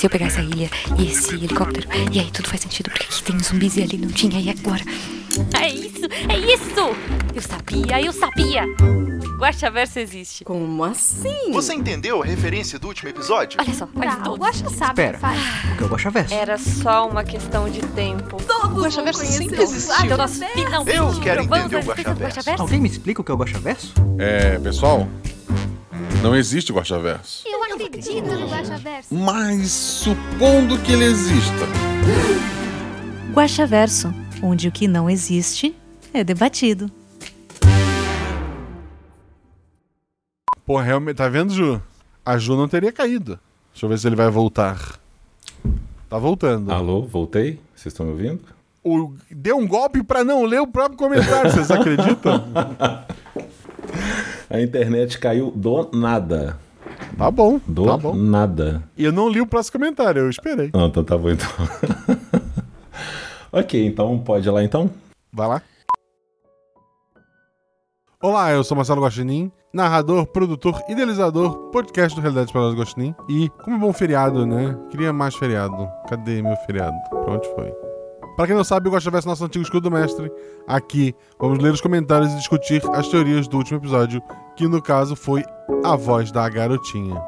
se eu pegar essa ilha e esse helicóptero, e aí tudo faz sentido, porque aqui tem zumbis e ali não tinha, e agora? É isso, é isso! Eu sabia, eu sabia! Guaxaverso existe. Como assim? Você entendeu a referência do último episódio? Olha só, faz Não, o Guaxa sabe o que Espera. faz. O que é o Guaxaverso? Era só uma questão de tempo. Todo mundo Guaxaverso conheceu sempre existiu. Ah, então nós finalmente Eu quero entender o Guaxaverso. Alguém me explica o que é o Guaxaverso? É, pessoal, não existe Guaxaverso. Mas supondo que ele exista. Guaxaverso, onde o que não existe é debatido. Pô, realmente, tá vendo, Ju? A Ju não teria caído. Deixa eu ver se ele vai voltar. Tá voltando. Alô, voltei? Vocês estão me ouvindo? O, deu um golpe pra não ler o próprio comentário, vocês acreditam? A internet caiu do nada. Tá bom, Do tá bom. nada. E eu não li o próximo comentário, eu esperei. Ah, então tá bom então. ok, então pode ir lá então? Vai lá. Olá, eu sou Marcelo Guaxinim, narrador, produtor, idealizador, podcast do Realidade para Guaxinim. E, como é bom feriado, né? Queria mais feriado. Cadê meu feriado? Pra onde foi? Para quem não sabe, o Guaxaverso é nosso antigo escudo do mestre. Aqui, vamos ler os comentários e discutir as teorias do último episódio, que no caso foi a voz da garotinha.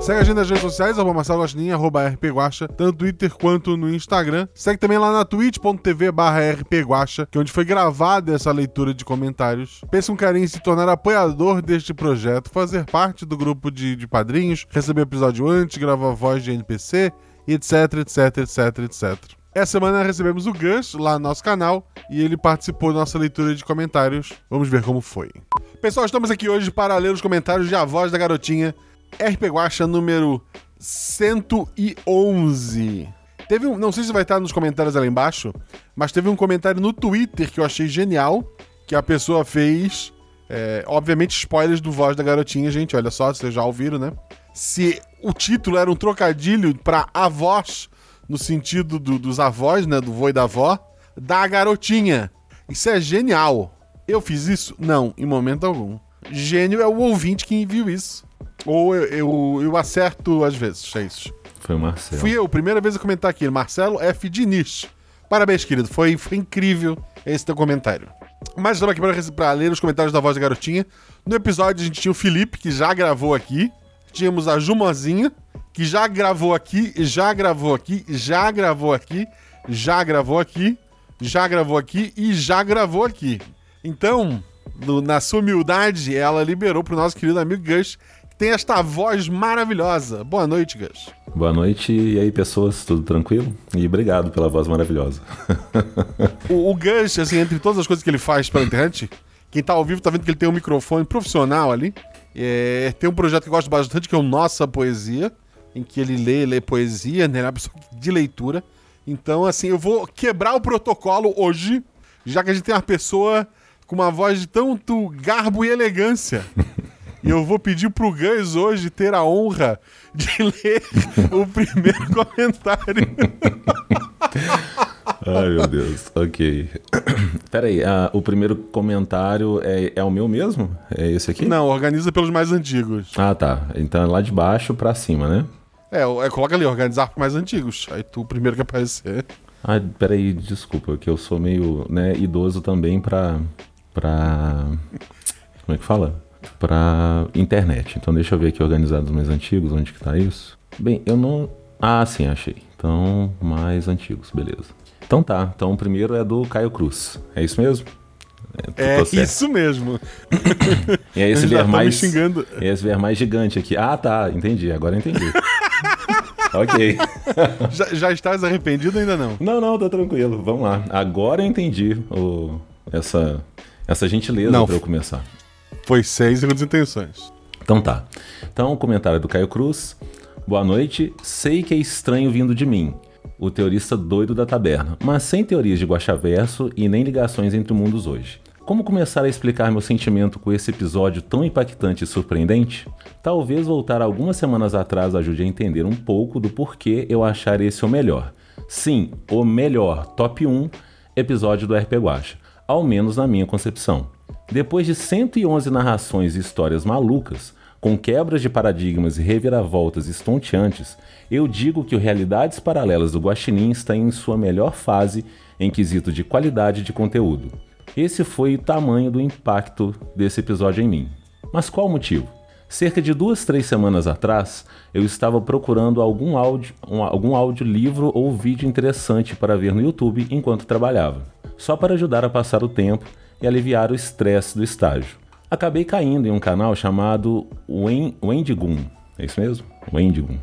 Segue a gente nas redes sociais, arroba Marcelo Guaxinim, arroba tanto no Twitter quanto no Instagram. Segue também lá na twitch.tv barra rpguacha, que é onde foi gravada essa leitura de comentários. Pense um carinho em se tornar apoiador deste projeto, fazer parte do grupo de, de padrinhos, receber episódio antes, gravar voz de NPC, etc, etc, etc, etc. Essa semana recebemos o Gus lá no nosso canal e ele participou da nossa leitura de comentários. Vamos ver como foi. Pessoal, estamos aqui hoje para ler os comentários de A Voz da Garotinha, RP Guacha número 111. Teve um, não sei se vai estar nos comentários ali embaixo, mas teve um comentário no Twitter que eu achei genial, que a pessoa fez, é, obviamente spoilers do Voz da Garotinha, gente, olha só, vocês já ouviram, né? Se o título era um trocadilho para a voz, no sentido do- dos avós, né, do vô e da avó, da garotinha. Isso é genial. Eu fiz isso? Não, em momento algum. Gênio é o ouvinte que viu isso. Ou eu, eu, eu acerto às vezes, é isso. Foi o Marcelo. Fui eu, primeira vez a comentar aqui, Marcelo F. Diniz. Parabéns, querido. Foi, foi incrível esse teu comentário. Mas estamos aqui para ler os comentários da voz da garotinha. No episódio a gente tinha o Felipe, que já gravou aqui. Tínhamos a Jumozinha, que já gravou aqui, já gravou aqui, já gravou aqui, já gravou aqui, já gravou aqui e já gravou aqui. Então, no- na sua humildade, ela liberou pro nosso querido amigo Gus, que tem esta voz maravilhosa. Boa noite, Gus. Boa noite, e aí pessoas, tudo tranquilo? E obrigado pela voz maravilhosa. O, o Gus, assim, entre todas as coisas que ele faz pela internet, quem tá ao vivo tá vendo que ele tem um microfone profissional ali. É, tem um projeto que eu gosto bastante, que é o Nossa Poesia, em que ele lê, lê poesia, né? Ele é de leitura. Então, assim, eu vou quebrar o protocolo hoje, já que a gente tem uma pessoa com uma voz de tanto garbo e elegância. E eu vou pedir pro Gus hoje ter a honra de ler o primeiro comentário. Ai, meu Deus. Ok. Pera aí, ah, o primeiro comentário é, é o meu mesmo? É esse aqui? Não, organiza pelos mais antigos. Ah, tá. Então é lá de baixo pra cima, né? É, é, coloca ali, organizar por mais antigos. Aí tu, o primeiro que aparecer. Ah, peraí, desculpa, que eu sou meio né, idoso também pra. Pra. Como é que fala? Pra internet. Então deixa eu ver aqui organizados mais antigos, onde que tá isso? Bem, eu não. Ah, sim, achei. Então, mais antigos, beleza. Então tá, então o primeiro é do Caio Cruz. É isso mesmo? É tô certo. isso mesmo. E é esse ver mais. xingando. É esse ver mais gigante aqui. Ah, tá, entendi. Agora eu entendi. ok. Já, já estás arrependido ainda não? Não, não, tá tranquilo. Vamos lá. Agora eu entendi o, essa, essa gentileza Não. pra eu começar. Foi seis segundos intenções. Então tá. Então, o comentário do Caio Cruz. Boa noite. Sei que é estranho vindo de mim, o teorista doido da taberna, mas sem teorias de guaxaverso e nem ligações entre mundos hoje. Como começar a explicar meu sentimento com esse episódio tão impactante e surpreendente? Talvez voltar algumas semanas atrás ajude a entender um pouco do porquê eu achar esse o melhor. Sim, o melhor, top 1 episódio do RP Guacha, ao menos na minha concepção. Depois de 111 narrações e histórias malucas, Com quebras de paradigmas e reviravoltas estonteantes, eu digo que o Realidades Paralelas do Guaxinim está em sua melhor fase em quesito de qualidade de conteúdo. Esse foi o tamanho do impacto desse episódio em mim. Mas qual o motivo? Cerca de duas, três semanas atrás, eu estava procurando algum áudio, um, algum áudio, livro ou vídeo interessante para ver no YouTube enquanto trabalhava, só para ajudar a passar o tempo e aliviar o estresse do estágio. Acabei caindo em um canal chamado Wendigoon. É isso mesmo? Wendigoon.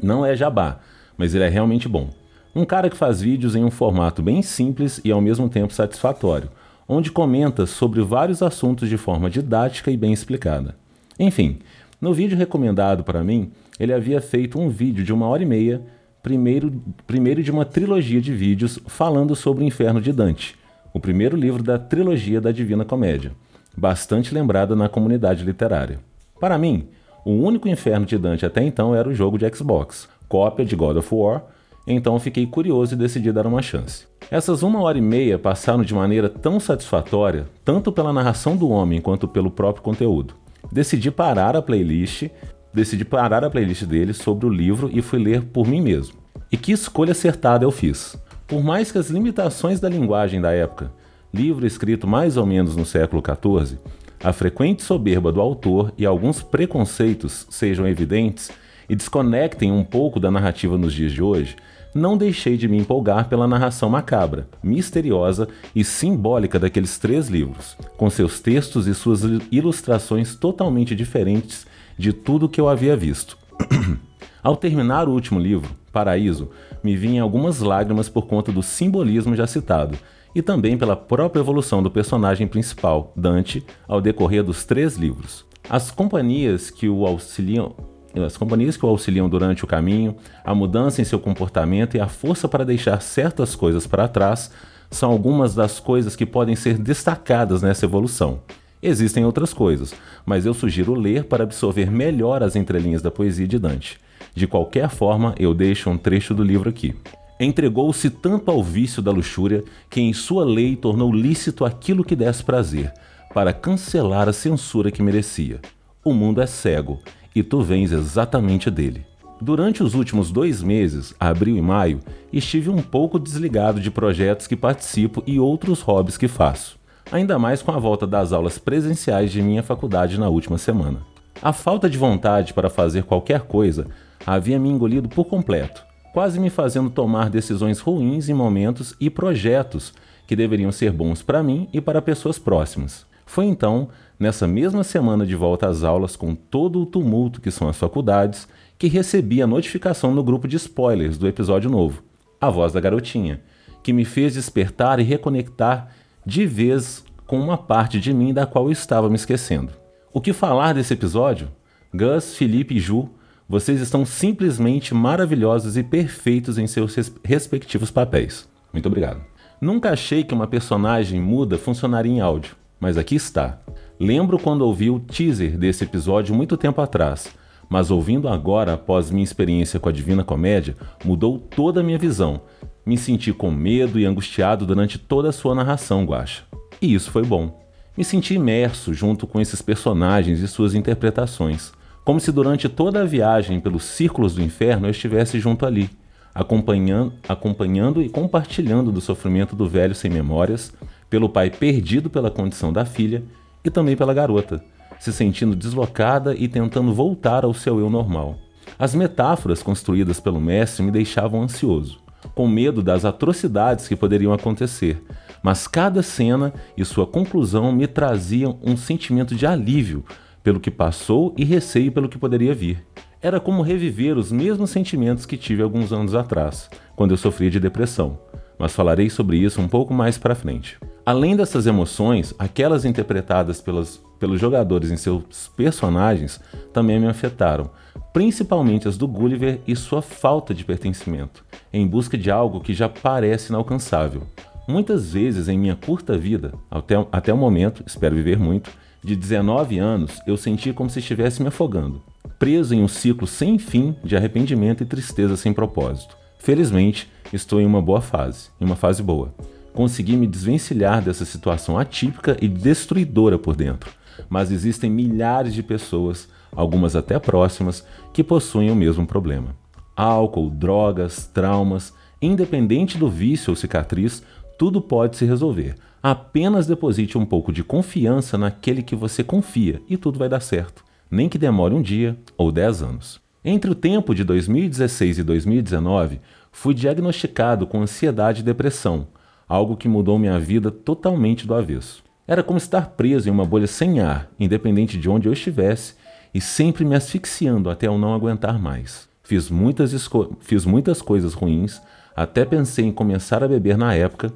Não é jabá, mas ele é realmente bom. Um cara que faz vídeos em um formato bem simples e ao mesmo tempo satisfatório, onde comenta sobre vários assuntos de forma didática e bem explicada. Enfim, no vídeo recomendado para mim, ele havia feito um vídeo de uma hora e meia, primeiro, primeiro de uma trilogia de vídeos falando sobre o Inferno de Dante, o primeiro livro da trilogia da Divina Comédia, bastante lembrado na comunidade literária. Para mim, o único inferno de Dante até então era o jogo de Xbox, cópia de God of War, então fiquei curioso e decidi dar uma chance. Essas uma hora e meia passaram de maneira tão satisfatória, tanto pela narração do homem quanto pelo próprio conteúdo. Decidi parar a playlist, decidi parar a playlist dele sobre o livro e fui ler por mim mesmo. E que escolha acertada eu fiz. Por mais que as limitações da linguagem da época, livro escrito mais ou menos no século XIV, a frequente soberba do autor e alguns preconceitos sejam evidentes e desconectem um pouco da narrativa nos dias de hoje, não deixei de me empolgar pela narração macabra, misteriosa e simbólica daqueles três livros, com seus textos e suas ilustrações totalmente diferentes de tudo que eu havia visto. Ao terminar o último livro, Paraíso, me vinham algumas lágrimas por conta do simbolismo já citado, e também pela própria evolução do personagem principal, Dante, ao decorrer dos três livros. As companhias que o auxiliam as companhias que o auxiliam durante o caminho, a mudança em seu comportamento e a força para deixar certas coisas para trás são algumas das coisas que podem ser destacadas nessa evolução. Existem outras coisas, mas eu sugiro ler para absorver melhor as entrelinhas da poesia de Dante. De qualquer forma, eu deixo um trecho do livro aqui. Entregou-se tanto ao vício da luxúria que em sua lei tornou lícito aquilo que desse prazer, para cancelar a censura que merecia. O mundo é cego e tu vens exatamente dele. Durante os últimos dois meses, abril e maio, estive um pouco desligado de projetos que participo e outros hobbies que faço, ainda mais com a volta das aulas presenciais de minha faculdade na última semana. A falta de vontade para fazer qualquer coisa havia me engolido por completo, quase me fazendo tomar decisões ruins em momentos e projetos que deveriam ser bons para mim e para pessoas próximas. Foi então nessa mesma semana de volta às aulas, com todo o tumulto que são as faculdades, que recebi a notificação no grupo de spoilers do episódio novo, A Voz da Garotinha, que me fez despertar e reconectar de vez com uma parte de mim da qual eu estava me esquecendo. O que falar desse episódio? Gus, Felipe e Ju, vocês estão simplesmente maravilhosos e perfeitos em seus respectivos papéis. Muito obrigado. Nunca achei que uma personagem muda funcionaria em áudio, mas aqui está. Lembro quando ouvi o teaser desse episódio muito tempo atrás, mas ouvindo agora após minha experiência com a Divina Comédia, mudou toda a minha visão. Me senti com medo e angustiado durante toda a sua narração, Guacha. E isso foi bom. Me senti imerso junto com esses personagens e suas interpretações, como se durante toda a viagem pelos círculos do inferno eu estivesse junto ali, acompanhando, acompanhando e compartilhando do sofrimento do velho sem memórias, pelo pai perdido pela condição da filha e também pela garota, se sentindo deslocada e tentando voltar ao seu eu normal. As metáforas construídas pelo mestre me deixavam ansioso, com medo das atrocidades que poderiam acontecer, mas cada cena e sua conclusão me traziam um sentimento de alívio pelo que passou e receio pelo que poderia vir. Era como reviver os mesmos sentimentos que tive alguns anos atrás, quando eu sofria de depressão, mas falarei sobre isso um pouco mais para frente. Além dessas emoções, aquelas interpretadas pelos, pelos jogadores em seus personagens também me afetaram, principalmente as do Gulliver e sua falta de pertencimento, em busca de algo que já parece inalcançável. Muitas vezes em minha curta vida, até, até o momento, espero viver muito, de 19 anos, eu senti como se estivesse me afogando, preso em um ciclo sem fim de arrependimento e tristeza sem propósito. Felizmente, estou em uma boa fase, em uma fase boa Consegui me desvencilhar dessa situação atípica e destruidora por dentro. Mas existem milhares de pessoas, algumas até próximas, que possuem o mesmo problema. Álcool, drogas, traumas, independente do vício ou cicatriz, tudo pode se resolver. Apenas deposite um pouco de confiança naquele que você confia e tudo vai dar certo, nem que demore um dia ou dez anos. Entre o tempo de 2016 e 2019, fui diagnosticado com ansiedade e depressão, algo que mudou minha vida totalmente do avesso. Era como estar preso em uma bolha sem ar, independente de onde eu estivesse, e sempre me asfixiando até eu não aguentar mais. Fiz muitas, fiz muitas coisas ruins, até pensei em começar a beber na época,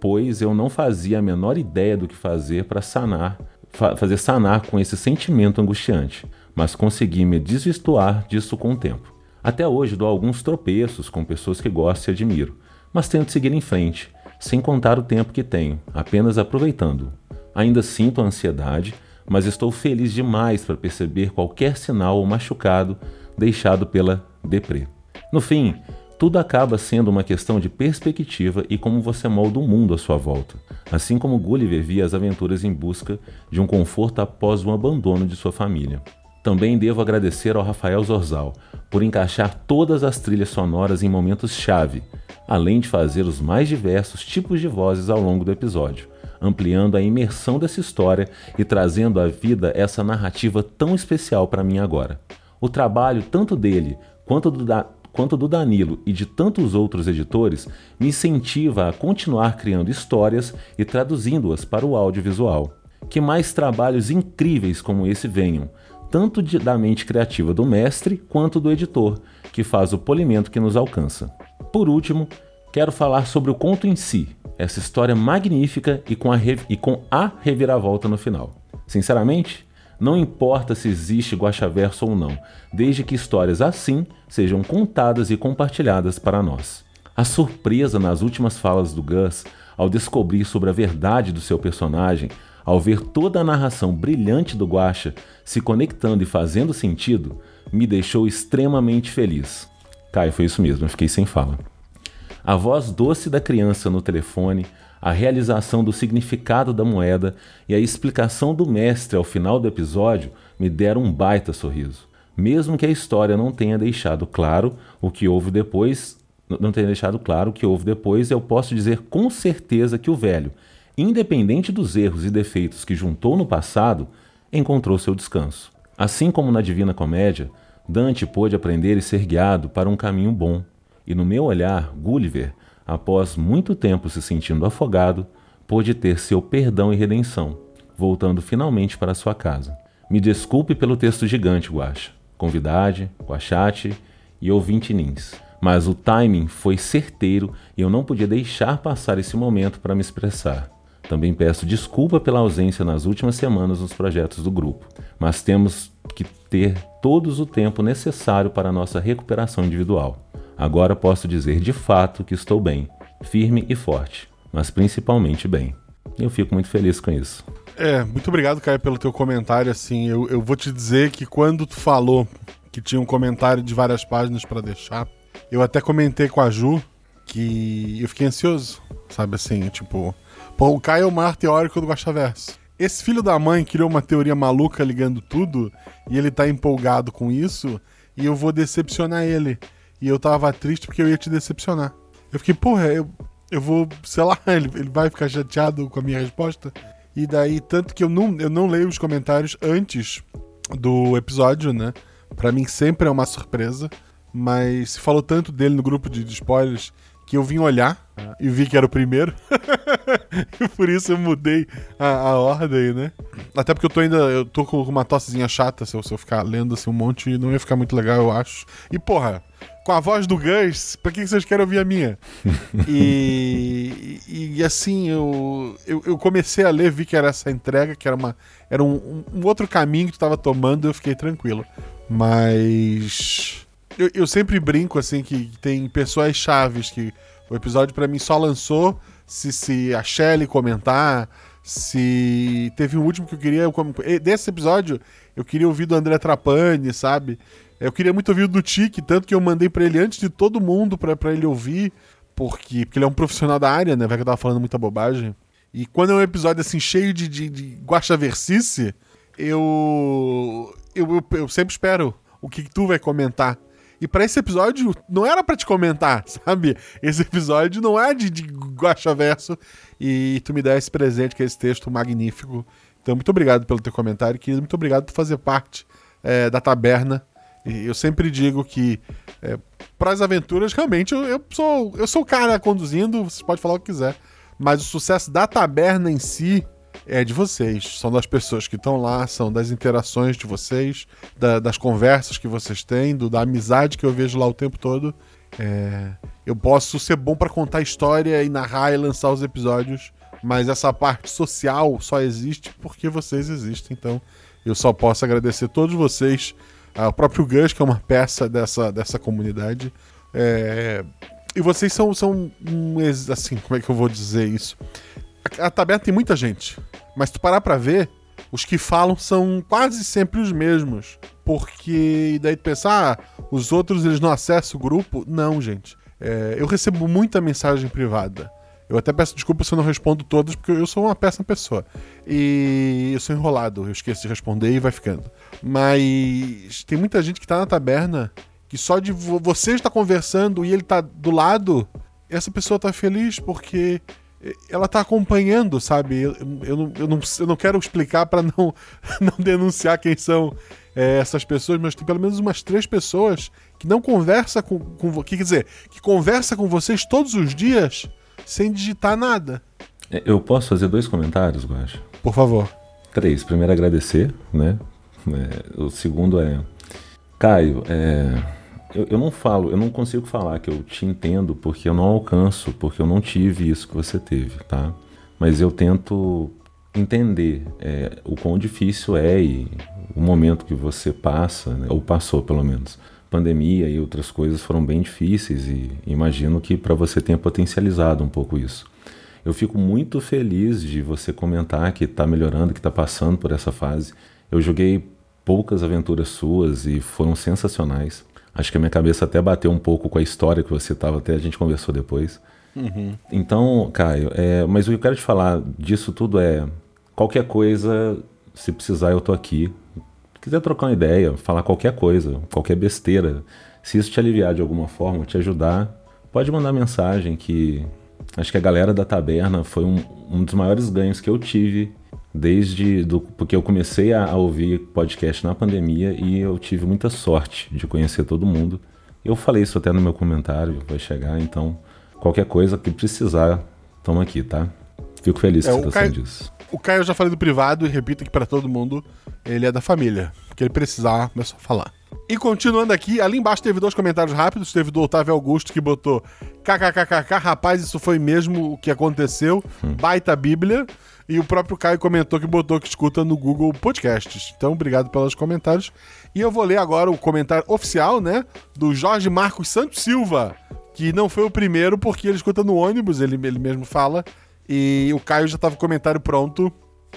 pois eu não fazia a menor ideia do que fazer para sanar, fa fazer sanar com esse sentimento angustiante, mas consegui me desvistuar disso com o tempo. Até hoje dou alguns tropeços com pessoas que gosto e admiro, mas tento seguir em frente, sem contar o tempo que tenho, apenas aproveitando. Ainda sinto a ansiedade, mas estou feliz demais para perceber qualquer sinal ou machucado deixado pela deprê. No fim, tudo acaba sendo uma questão de perspectiva e como você molda o mundo à sua volta, assim como Gulliver via as aventuras em busca de um conforto após o abandono de sua família. Também devo agradecer ao Rafael Zorzal por encaixar todas as trilhas sonoras em momentos-chave, além de fazer os mais diversos tipos de vozes ao longo do episódio, ampliando a imersão dessa história e trazendo à vida essa narrativa tão especial para mim agora. O trabalho tanto dele quanto do, da, quanto do Danilo e de tantos outros editores me incentiva a continuar criando histórias e traduzindo-as para o audiovisual. Que mais trabalhos incríveis como esse venham, tanto de, da mente criativa do mestre quanto do editor, que faz o polimento que nos alcança. Por último, quero falar sobre o conto em si, essa história magnífica e com a, e com a reviravolta no final. Sinceramente, não importa se existe guaxaverso ou não, desde que histórias assim sejam contadas e compartilhadas para nós. A surpresa nas últimas falas do Gus, ao descobrir sobre a verdade do seu personagem, ao ver toda a narração brilhante do Guaxa se conectando e fazendo sentido, me deixou extremamente feliz. Caio, foi isso mesmo, eu fiquei sem fala. A voz doce da criança no telefone, a realização do significado da moeda e a explicação do mestre ao final do episódio me deram um baita sorriso. Mesmo que a história não tenha deixado claro o que houve depois, não tenha deixado claro o que houve depois, eu posso dizer com certeza que o velho, independente dos erros e defeitos que juntou no passado, encontrou seu descanso. Assim como na Divina Comédia, Dante pôde aprender e ser guiado para um caminho bom. E no meu olhar, Gulliver após muito tempo se sentindo afogado, pôde ter seu perdão e redenção, voltando finalmente para sua casa. Me desculpe pelo texto gigante, Guacha, convidade, Guachate e ouvinte Nins, mas o timing foi certeiro e eu não podia deixar passar esse momento para me expressar. Também peço desculpa pela ausência nas últimas semanas nos projetos do grupo, mas temos que ter todos o tempo necessário para a nossa recuperação individual. Agora posso dizer de fato que estou bem, firme e forte, mas principalmente bem. Eu fico muito feliz com isso. É, muito obrigado, Caio, pelo teu comentário. Assim, eu, eu vou te dizer que quando tu falou que tinha um comentário de várias páginas para deixar, eu até comentei com a Ju que eu fiquei ansioso, sabe assim, tipo, pô, o Caio é o maior teórico do Guaxaverso. Esse filho da mãe criou uma teoria maluca ligando tudo e ele tá empolgado com isso e eu vou decepcionar ele. E eu tava triste porque eu ia te decepcionar. Eu fiquei, porra, eu, eu vou, sei lá, ele, ele vai ficar chateado com a minha resposta. E daí, tanto que eu não, eu não leio os comentários antes do episódio, né? Pra mim sempre é uma surpresa. Mas se falou tanto dele no grupo de, de spoilers que eu vim olhar e vi que era o primeiro. e por isso eu mudei a, a, ordem, né? Até porque eu tô ainda. Eu tô com uma tossezinha chata. Se eu, se eu ficar lendo assim um monte, não ia ficar muito legal, eu acho. E porra, com a voz do Gus, pra que vocês querem ouvir a minha? e, e, e, assim, eu, eu, eu, comecei a ler, vi que era essa entrega, que era, uma, era um, um outro caminho que tu tava tomando, eu fiquei tranquilo. Mas. Eu, eu sempre brinco, assim, que tem pessoas chaves que o episódio para mim só lançou se, se a Shelly comentar, se teve um último que eu queria. Desse episódio, eu queria ouvir do André Trapani, sabe? Eu queria muito ouvir do Tique, tanto que eu mandei para ele antes de todo mundo para ele ouvir, porque, porque ele é um profissional da área, né? Vai que eu tava falando muita bobagem. E quando é um episódio assim cheio de, de, de guaxaversice, eu, eu, eu, eu sempre espero o que, que tu vai comentar. E pra esse episódio, não era pra te comentar, sabe? Esse episódio não é de, de guaxaverso. E tu me dá esse presente, que é esse texto magnífico. Então, muito obrigado pelo teu comentário, querido. Muito obrigado por fazer parte é, da taberna. Eu sempre digo que é, para as aventuras, realmente, eu, eu, sou, eu sou o cara conduzindo, você pode falar o que quiser. Mas o sucesso da taberna em si é de vocês. São das pessoas que estão lá, são das interações de vocês, da, das conversas que vocês têm, do, da amizade que eu vejo lá o tempo todo. É, eu posso ser bom para contar história e narrar e lançar os episódios, mas essa parte social só existe porque vocês existem. Então eu só posso agradecer todos vocês, ao próprio Gus, que é uma peça dessa, dessa comunidade. É, e vocês são, são um, assim, como é que eu vou dizer isso? A, a taberna tem muita gente, mas tu parar pra ver, os que falam são quase sempre os mesmos. Porque daí tu pensar, ah, os outros eles não acessam o grupo? Não, gente. É, eu recebo muita mensagem privada. Eu até peço desculpa se eu não respondo todas, porque eu sou uma péssima pessoa. E eu sou enrolado, eu esqueço de responder e vai ficando. Mas tem muita gente que tá na taberna que só de você estar conversando e ele tá do lado, essa pessoa tá feliz porque ela tá acompanhando, sabe? Eu, eu, não, eu, não, eu não quero explicar para não, não denunciar quem são é, essas pessoas, mas tem pelo menos umas três pessoas que não conversa com, com que quer dizer, que conversa com vocês todos os dias sem digitar nada. É, eu posso fazer dois comentários, Guacha? Por favor. Três. Primeiro, agradecer, né? É, o segundo é. Caio, é, eu, eu, não falo, eu não consigo falar que eu te entendo porque eu não alcanço, porque eu não tive isso que você teve, tá? Mas eu tento entender é, o quão difícil é e o momento que você passa, né? ou passou pelo menos. Pandemia e outras coisas foram bem difíceis e imagino que para você tenha potencializado um pouco isso. Eu fico muito feliz de você comentar que está melhorando, que está passando por essa fase. Eu joguei poucas aventuras suas e foram sensacionais. Acho que a minha cabeça até bateu um pouco com a história que você estava, até a gente conversou depois. Uhum. Então, Caio, é, mas o que eu quero te falar disso tudo é: qualquer coisa, se precisar, eu tô aqui. Se quiser trocar uma ideia, falar qualquer coisa, qualquer besteira, se isso te aliviar de alguma forma, te ajudar, pode mandar mensagem que acho que a galera da taberna foi um, um dos maiores ganhos que eu tive desde do, porque eu comecei a, a, ouvir podcast na pandemia e eu tive muita sorte de conhecer todo mundo. Eu falei isso até no meu comentário, vai chegar, então qualquer coisa que precisar, estamos aqui, tá? Fico feliz é, que você sendo disso. O Caio eu já falei do privado e repito aqui para todo mundo, ele é da família. Que ele precisar, é só falar. E continuando aqui, ali embaixo teve dois comentários rápidos. Teve do Otávio Augusto que botou kkkk, rapaz, isso foi mesmo o que aconteceu. Hum. Baita Bíblia. E o próprio Caio comentou que botou que escuta no Google Podcasts. Então, obrigado pelos comentários. E eu vou ler agora o comentário oficial, né? Do Jorge Marcos Santos Silva. Que não foi o primeiro, porque ele escuta no ônibus, ele, ele mesmo fala. E o Caio já estava com o comentário pronto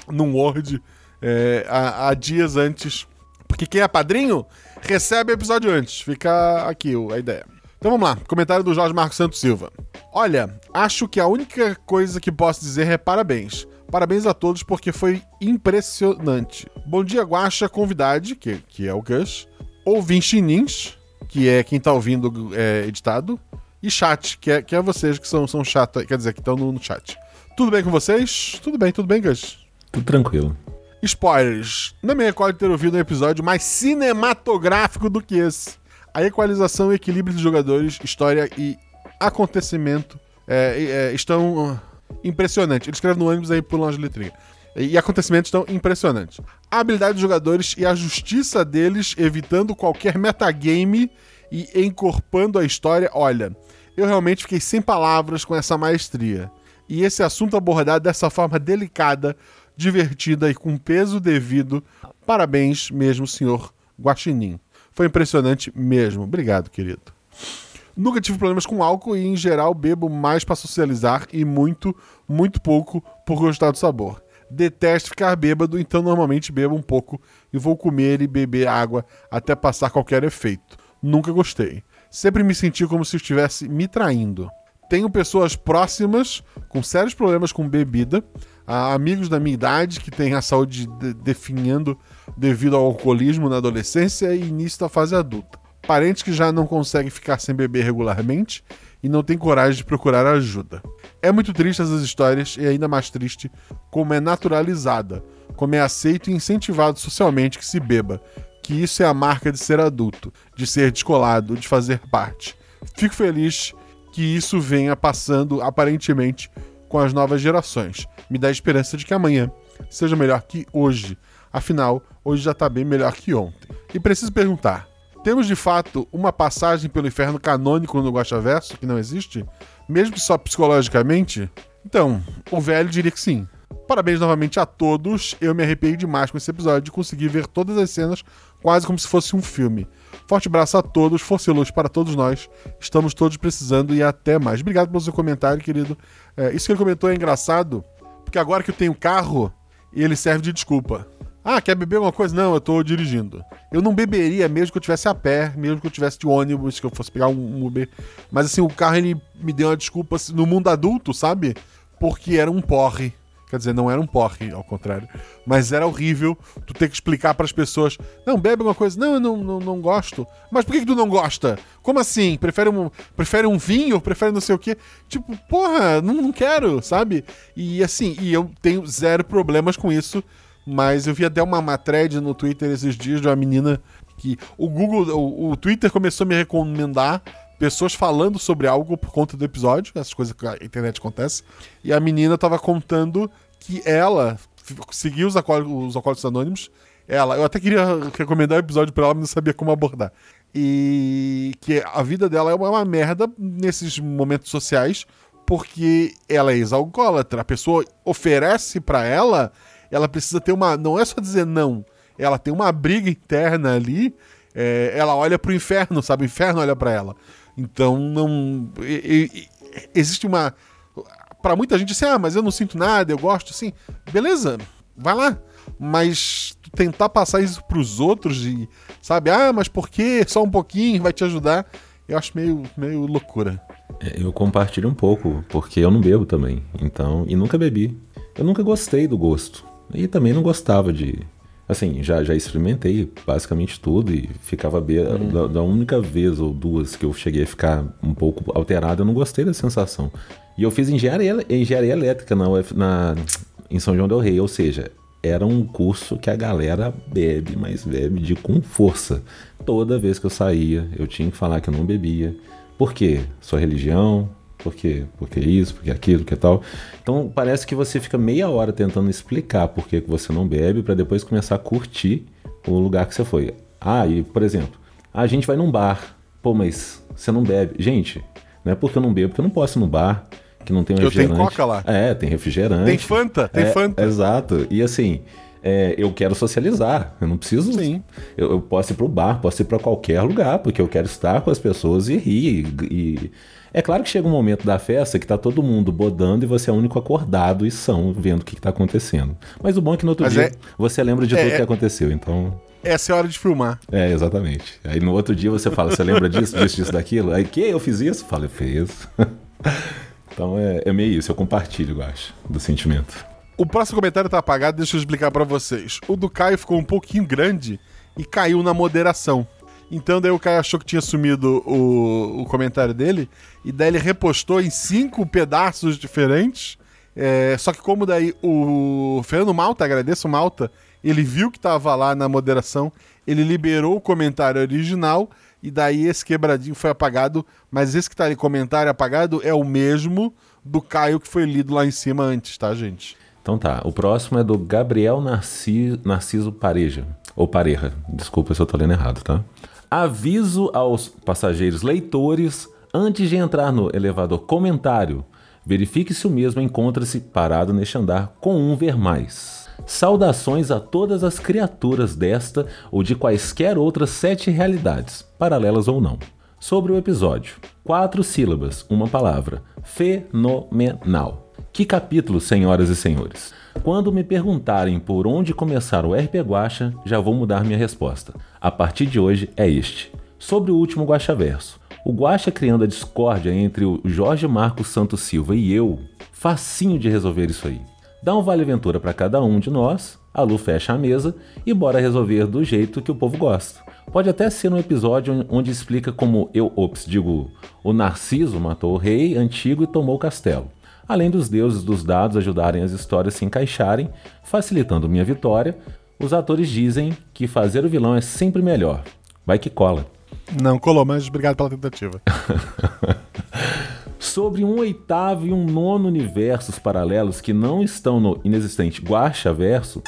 num Word é, há, há dias antes. Porque quem é padrinho recebe episódio antes. Fica aqui a ideia. Então vamos lá, comentário do Jorge Marcos Santos Silva. Olha, acho que a única coisa que posso dizer é parabéns. Parabéns a todos porque foi impressionante. Bom dia, Guaxa, convidade, que, que é o Gus. Ouvintinins, que é quem tá ouvindo é, editado. E chat, que é, que é vocês que são, são chato, quer dizer, que estão no, no, chat. Tudo bem com vocês? Tudo bem, tudo bem, Gus? Tudo tranquilo. Spoilers. Não me recordo de ter ouvido um episódio mais cinematográfico do que esse. A equalização e equilíbrio dos jogadores, história e acontecimento é, é, estão impressionante. Ele escreve no ônibus aí por longe de letrinha. E acontecimentos tão impressionantes. A habilidade dos jogadores e a justiça deles, evitando qualquer metagame e encorpando a história. Olha, eu realmente fiquei sem palavras com essa maestria. E esse assunto abordado dessa forma delicada, divertida e com peso devido. Parabéns mesmo, senhor Guaxinim. Foi impressionante mesmo. Obrigado, querido. Nunca tive problemas com álcool e, em geral, bebo mais para socializar e muito, muito pouco por gostar do sabor. Detesto ficar bêbado, então normalmente bebo um pouco e vou comer e beber água até passar qualquer efeito. Nunca gostei. Sempre me senti como se estivesse me traindo. Tenho pessoas próximas com sérios problemas com bebida, amigos da minha idade que têm a saúde de- definhando devido ao alcoolismo na adolescência e início da fase adulta. Parentes que já não conseguem ficar sem beber regularmente e não têm coragem de procurar ajuda. É muito triste essas histórias e ainda mais triste como é naturalizada, como é aceito e incentivado socialmente que se beba, que isso é a marca de ser adulto, de ser descolado, de fazer parte. Fico feliz que isso venha passando aparentemente com as novas gerações. Me dá esperança de que amanhã seja melhor que hoje. Afinal, hoje já tá bem melhor que ontem. E preciso perguntar: temos de fato uma passagem pelo inferno canônico no Guaxaverso que não existe? Mesmo só psicologicamente? Então, o velho diria que sim. Parabéns novamente a todos. Eu me arrepiei demais com esse episódio de conseguir ver todas as cenas quase como se fosse um filme. Forte abraço a todos, força e luz para todos nós. Estamos todos precisando e até mais. Obrigado pelo seu comentário, querido. É, isso que ele comentou é engraçado, porque agora que eu tenho carro, ele serve de desculpa. Ah, quer beber alguma coisa? Não, eu tô dirigindo. Eu não beberia mesmo que eu tivesse a pé, mesmo que eu tivesse de ônibus, que eu fosse pegar um Uber. Mas assim, o carro ele me deu uma desculpa assim, no mundo adulto, sabe? Porque era um porre. Quer dizer, não era um porre, ao contrário. Mas era horrível tu ter que explicar pras pessoas: não, bebe alguma coisa. Não, eu não, não, não gosto. Mas por que, que tu não gosta? Como assim? Prefere um, prefere um vinho? Prefere não sei o quê? Tipo, porra, não, não quero, sabe? E assim, e eu tenho zero problemas com isso. Mas eu vi até uma, thread no Twitter esses dias de uma menina que o Google, o, o Twitter começou a me recomendar pessoas falando sobre algo por conta do episódio, essas coisas que a internet acontece. E a menina tava contando que ela seguiu os, alcoólicos, os anônimos. Ela, eu até queria recomendar o episódio pra ela, mas não sabia como abordar. E que a vida dela é uma, uma merda nesses momentos sociais, porque ela é ex-alcoólatra. A pessoa oferece pra ela, ela precisa ter uma. Não é só dizer não. Ela tem uma briga interna ali. é, ela olha pro inferno, sabe? O inferno olha pra ela. Então não. e- e- existe uma. Pra muita gente assim, ah, mas eu não sinto nada, eu gosto, assim. Beleza, vai lá. Mas tentar passar isso pros outros e, sabe, ah, mas por quê? Só um pouquinho vai te ajudar. Eu acho meio, meio loucura. É, Eu compartilho um pouco, porque eu não bebo também. Então, e nunca bebi. Eu nunca gostei do gosto. E também não gostava de. Assim, já, já experimentei basicamente tudo e ficava be... da, da única vez ou duas que eu cheguei a ficar um pouco alterado, eu não gostei da sensação. E eu fiz engenharia, engenharia elétrica na, UF na, em São João del Rei, ou seja, era um curso que a galera bebe, mas bebe de com força. Toda vez que eu saía, eu tinha que falar que eu não bebia. Por quê? Sua religião? Por quê? Porque isso, porque aquilo, porque tal. Então parece que você fica meia hora tentando explicar por que que você não bebe para depois começar a curtir o lugar que você foi. Ah, e por exemplo, a gente vai num bar. Pô, mas você não bebe. Gente, não é porque eu não bebo, porque eu não posso ir no bar, que não tem um Eu tenho refrigerante. Coca lá. É, tem refrigerante. Tem Fanta, tem É, Fanta. Exato. E assim, é, eu quero socializar. Eu não preciso. Sim. Eu, eu posso ir pro bar, posso ir pra qualquer lugar, porque eu quero estar com as pessoas e rir. E, É claro que chega um momento da festa que tá todo mundo bodando e você é o único acordado e são vendo o que, que tá acontecendo. Mas o bom é que no outro Mas dia é- você lembra de é- tudo é- que aconteceu. Então. Essa é a hora de filmar. É, exatamente. Aí no outro dia você fala, você lembra disso, disso, disso, daquilo? Aí, que? Eu fiz isso? Fala, eu fiz. então é, é meio isso, eu compartilho, eu acho, do sentimento. O próximo comentário tá apagado, deixa eu explicar pra vocês. O do Caio ficou um pouquinho grande e caiu na moderação. Então daí o Caio achou que tinha sumido o, o comentário dele e daí ele repostou em cinco pedaços diferentes. É, só que como daí o Fernando Malta, agradeço Malta, ele viu que tava lá na moderação, ele liberou o comentário original e daí esse quebradinho foi apagado, mas esse que tá ali comentário apagado é o mesmo do Caio que foi lido lá em cima antes, tá, gente? Então tá, o próximo é do Gabriel Narci- Narciso Pareja. Ou Pareja, desculpa se eu tô lendo errado, tá? Aviso aos passageiros leitores antes de entrar no elevador comentário. Verifique se o mesmo encontra-se parado neste andar com um ver mais. Saudações a todas as criaturas desta ou de quaisquer outras sete realidades, paralelas ou não. Sobre o episódio. Quatro sílabas, uma palavra. Fenomenal. Que capítulo, senhoras e senhores? Quando me perguntarem por onde começar o RP Guacha, já vou mudar minha resposta. A partir de hoje é este. Sobre o último Guaxaverso. O Guaxa criando a discórdia entre o Jorge Marcos Santos Silva e eu, facinho de resolver isso aí. Dá um vale-aventura para cada um de nós, a Lu fecha a mesa e bora resolver do jeito que o povo gosta. Pode até ser um episódio onde explica como eu, ops, digo, o Narciso matou o rei antigo e tomou o castelo. Além dos deuses dos dados ajudarem as histórias se encaixarem, facilitando minha vitória, os atores dizem que fazer o vilão é sempre melhor. Vai que cola. Não colou, mas obrigado pela tentativa. Sobre um oitavo e um nono universos paralelos que não estão no inexistente Guacha Verso.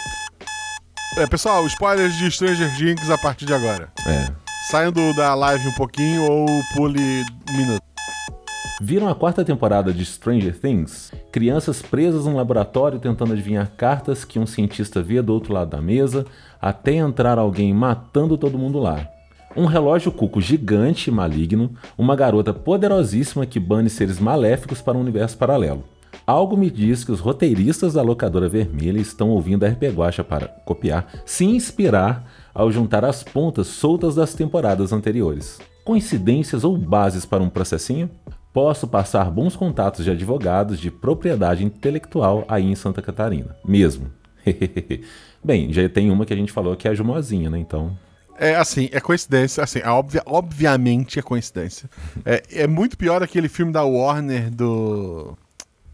É, pessoal, spoilers de Stranger Things a partir de agora. É. Saiam do, da live um pouquinho ou pule um minuto. Viram a quarta temporada de Stranger Things? Crianças presas num laboratório tentando adivinhar cartas que um cientista vê do outro lado da mesa, até entrar alguém matando todo mundo lá. Um relógio cuco gigante e maligno, uma garota poderosíssima que bane seres maléficos para um universo paralelo. Algo me diz que os roteiristas da locadora vermelha estão ouvindo a RP Guacha para copiar, se inspirar ao juntar as pontas soltas das temporadas anteriores. Coincidências ou bases para um processinho? Posso passar bons contatos de advogados de propriedade intelectual aí em Santa Catarina. Mesmo. Bem, já tem uma que a gente falou que é a Jumozinha, né? Então. É assim, é coincidência, assim, é obvia, obviamente é coincidência. É, é muito pior aquele filme da Warner do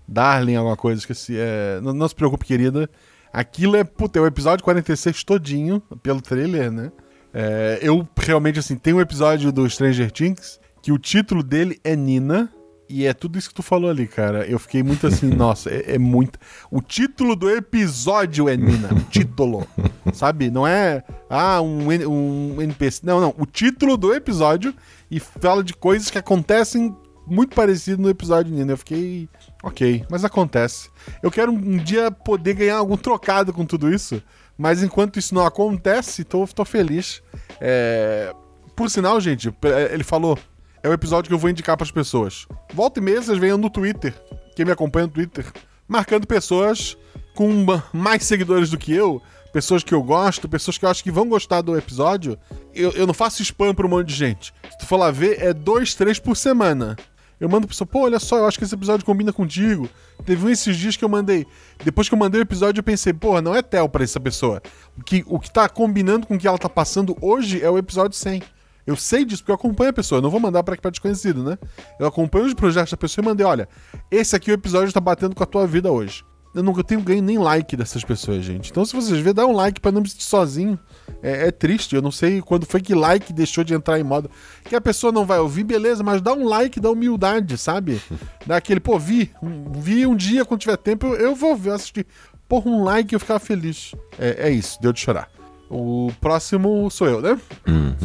Darling, alguma coisa, esqueci. É, não, não se preocupe, querida. Aquilo é, puta, é o episódio 46 todinho, pelo trailer, né? É, eu realmente, assim, tem um episódio do Stranger Things que o título dele é Nina. E é tudo isso que tu falou ali, cara. Eu fiquei muito assim, nossa, é, é muito. O título do episódio é Nina. O título. sabe? Não é. Ah, um, um NPC. Não, não. O título do episódio e fala de coisas que acontecem muito parecido no episódio Nina. Eu fiquei. Ok, mas acontece. Eu quero um dia poder ganhar algum trocado com tudo isso. Mas enquanto isso não acontece, tô, tô feliz. É... Por sinal, gente, ele falou é o episódio que eu vou indicar para as pessoas. Volta e meia, vocês venham no Twitter, quem me acompanha no Twitter, marcando pessoas com mais seguidores do que eu, pessoas que eu gosto, pessoas que eu acho que vão gostar do episódio. Eu, eu não faço spam para um monte de gente. Se tu for lá ver, é dois, três por semana. Eu mando pra pessoa, pô, olha só, eu acho que esse episódio combina contigo. Teve um esses dias que eu mandei. Depois que eu mandei o episódio, eu pensei, porra, não é tel pra essa pessoa. O que, o que tá combinando com o que ela tá passando hoje é o episódio 100. Eu sei disso porque eu acompanho a pessoa. Eu não vou mandar para desconhecido, né? Eu acompanho os projetos da pessoa e mandei: olha, esse aqui é o episódio tá batendo com a tua vida hoje. Eu nunca tenho ganho nem like dessas pessoas, gente. Então, se vocês verem, dá um like para não me sentir sozinho. É, é, triste. Eu não sei quando foi que like deixou de entrar em moda. Que a pessoa não vai ouvir, beleza, mas dá um like da humildade, sabe? Dá aquele, pô, vi. Vi um dia, quando tiver tempo, eu, eu vou ver, assistir. Porra, um like eu ficava feliz. É, é isso, deu de chorar. O próximo sou eu, né? Uhum.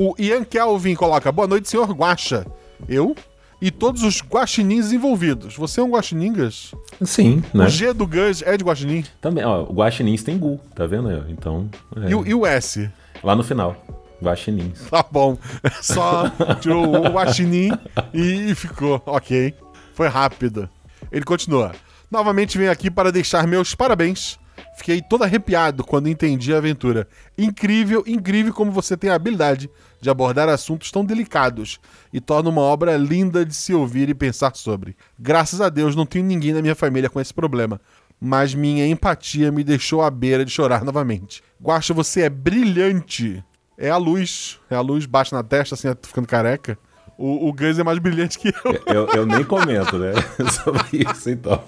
O Ian Kelvin coloca: Boa noite, senhor Guacha. Eu e todos os guaxinins envolvidos. Você é um guaxiningas? Sim, né? O G do Gus é de guaxinim? Também, ó, o guaxinins tem gu, tá vendo? Então... É. E, o, e o S? Lá no final. Guaxinins. Tá bom. Só tirou o guaxinim e, e ficou. Ok. Foi rápido. Ele continua. Novamente venho aqui para deixar meus parabéns Fiquei todo arrepiado quando entendi a aventura. Incrível, incrível como você tem a habilidade de abordar assuntos tão delicados e torna uma obra linda de se ouvir e pensar sobre. Graças a Deus não tenho ninguém na minha família com esse problema, mas minha empatia me deixou à beira de chorar novamente. Guacha, você é brilhante. É a luz, é a luz baixa na testa, assim, ficando careca. O, o Gus é mais brilhante que eu. Eu, eu nem comento, né? Sobre isso, então.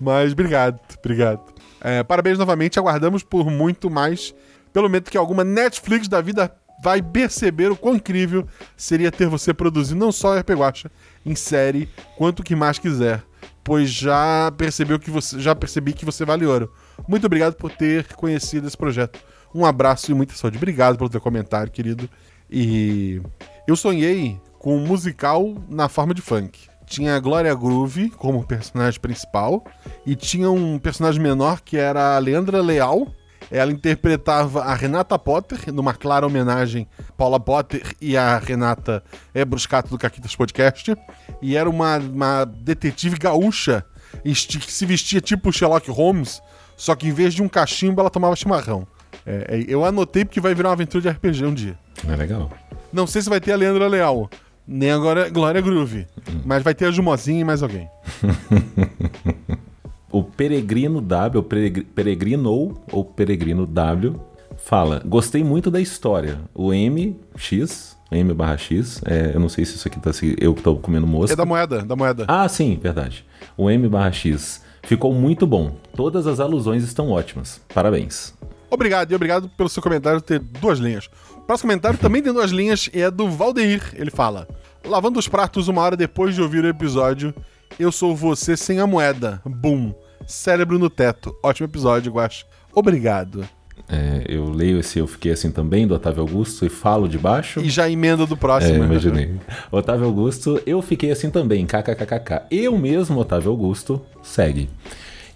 Mas obrigado, obrigado. É, parabéns novamente, aguardamos por muito mais. Pelo menos que alguma Netflix da vida vai perceber o quão incrível seria ter você produzindo não só RP Guacha em série, quanto que mais quiser, pois já percebeu que você já percebi que você vale ouro. Muito obrigado por ter conhecido esse projeto. Um abraço e muita saúde. Obrigado pelo teu comentário, querido. E eu sonhei com um musical na forma de funk tinha a Glória Groove como personagem principal e tinha um personagem menor que era a Leandra Leal. Ela interpretava a Renata Potter, numa clara homenagem a Paula Potter e a Renata é Bruscato do Caquitas Podcast. E era uma, uma detetive gaúcha que se vestia tipo Sherlock Holmes, só que em vez de um cachimbo ela tomava chimarrão. É, é eu anotei porque vai virar uma aventura de RPG um dia. É legal. Não sei se vai ter a Leandra Leal, Nem agora Glória Groove. Mas vai ter a Jumozinha e mais alguém. O Peregrino W, Peregr- Peregrino ou Peregrino W, fala: Gostei muito da história. O MX, M barra X, é, eu não sei se isso aqui tá se eu que tô comendo mosca. É da moeda, da moeda. Ah, sim, verdade. O M barra X ficou muito bom. Todas as alusões estão ótimas. Parabéns. Obrigado, e obrigado pelo seu comentário ter duas linhas. O próximo comentário também tem duas linhas e é do Valdeir. Ele fala: Lavando os pratos uma hora depois de ouvir o episódio, eu sou você sem a moeda. Boom. Cérebro no teto. Ótimo episódio, Guax. Obrigado. É, eu leio esse Eu Fiquei Assim Também, do Otávio Augusto, e falo de baixo. E já emenda do É, próximo. né? imaginei. Otávio Augusto, eu fiquei assim também, kkkk. Eu mesmo, Otávio Augusto, segue.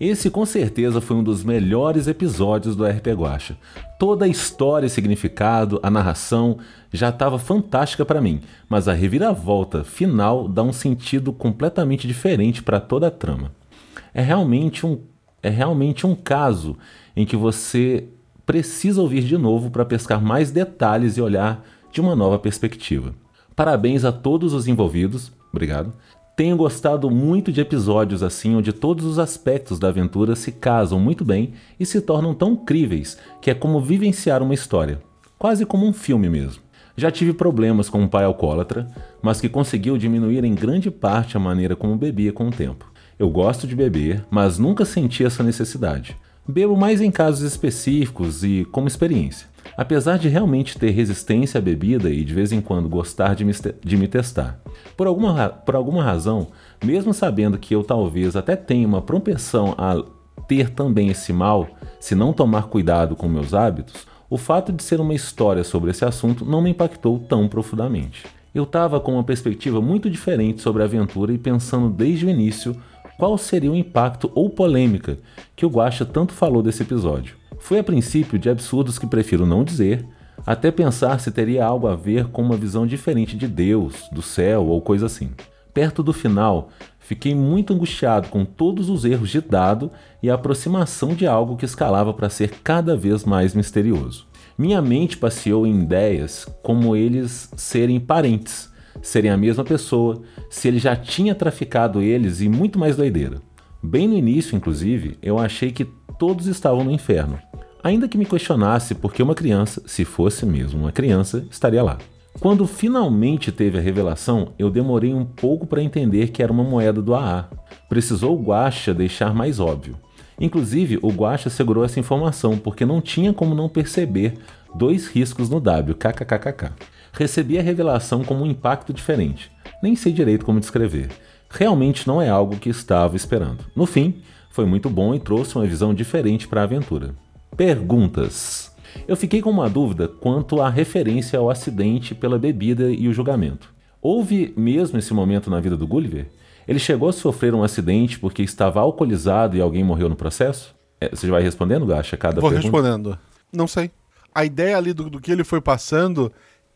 Esse com certeza foi um dos melhores episódios do RP Guacha. Toda a história e significado, a narração já estava fantástica para mim, mas a reviravolta final dá um sentido completamente diferente para toda a trama. É realmente um é realmente um caso em que você precisa ouvir de novo para pescar mais detalhes e olhar de uma nova perspectiva. Parabéns a todos os envolvidos, obrigado. Tenho gostado muito de episódios assim, onde todos os aspectos da aventura se casam muito bem e se tornam tão críveis que é como vivenciar uma história, quase como um filme mesmo. Já tive problemas com um pai alcoólatra, mas que conseguiu diminuir em grande parte a maneira como bebia com o tempo. Eu gosto de beber, mas nunca senti essa necessidade. Bebo mais em casos específicos e como experiência. Apesar de realmente ter resistência à bebida e de vez em quando gostar de me, de me testar. Por alguma, por alguma razão, mesmo sabendo que eu talvez até tenha uma propensão a ter também esse mal, se não tomar cuidado com meus hábitos, o fato de ser uma história sobre esse assunto não me impactou tão profundamente. Eu estava com uma perspectiva muito diferente sobre a aventura e pensando desde o início qual seria o impacto ou polêmica que o Guaxa tanto falou desse episódio. Foi a princípio de absurdos que prefiro não dizer, até pensar se teria algo a ver com uma visão diferente de Deus, do céu ou coisa assim. Perto do final, fiquei muito angustiado com todos os erros de dado e a aproximação de algo que escalava para ser cada vez mais misterioso. Minha mente passeou em ideias como eles serem parentes, serem a mesma pessoa, se ele já tinha traficado eles e muito mais doideira. Bem no início, inclusive, eu achei que todos estavam no inferno. Ainda que me questionasse por que uma criança, se fosse mesmo uma criança, estaria lá. Quando finalmente teve a revelação, eu demorei um pouco para entender que era uma moeda do AA. Precisou o Guaxa deixar mais óbvio. Inclusive, o Guaxa segurou essa informação porque não tinha como não perceber dois riscos no W, kkkk. Recebi a revelação como um impacto diferente. Nem sei direito como descrever. Realmente não é algo que estava esperando. No fim, foi muito bom e trouxe uma visão diferente para a aventura. Perguntas. Eu fiquei com uma dúvida quanto à referência ao acidente pela bebida e o julgamento. Houve mesmo esse momento na vida do Gulliver? Ele chegou a sofrer um acidente porque estava alcoolizado e alguém morreu no processo? É, você vai respondendo, Gacha, cada Vou pergunta? respondendo. Não sei. A ideia ali do, do que ele foi passando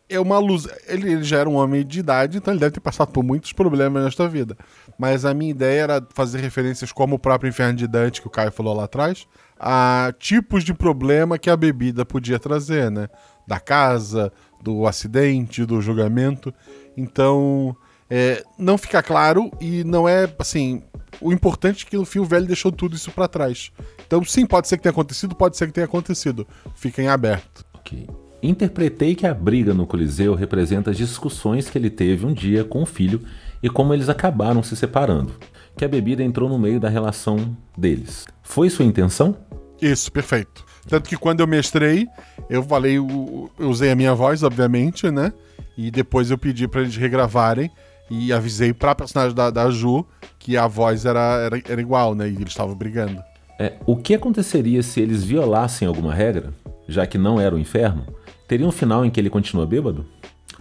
é uma luz. Ele, ele já era um homem de idade, então ele deve ter passado por muitos problemas nesta vida. Mas a minha ideia era fazer referências como o próprio Inferno de Dante, que o Caio falou lá atrás, a tipos de problema que a bebida podia trazer, né? Da casa, do acidente, do julgamento. Então, é, não fica claro e não é assim. O importante é que o fio velho deixou tudo isso pra trás. Então, sim, pode ser que tenha acontecido, pode ser que tenha acontecido. Fica em aberto. Ok. Interpretei que a briga no Coliseu representa as discussões que ele teve um dia com o filho e como eles acabaram se separando. Que a bebida entrou no meio da relação deles. Foi sua intenção? Isso, perfeito. Tanto que quando eu mestrei, eu falei, eu usei a minha voz, obviamente, né? E depois eu pedi pra eles regravarem e avisei pra personagem da, da Ju que a voz era, era, era igual, né? E eles estavam brigando. É, o que aconteceria se eles violassem alguma regra, já que não era o inferno? Teria um final em que ele continua bêbado?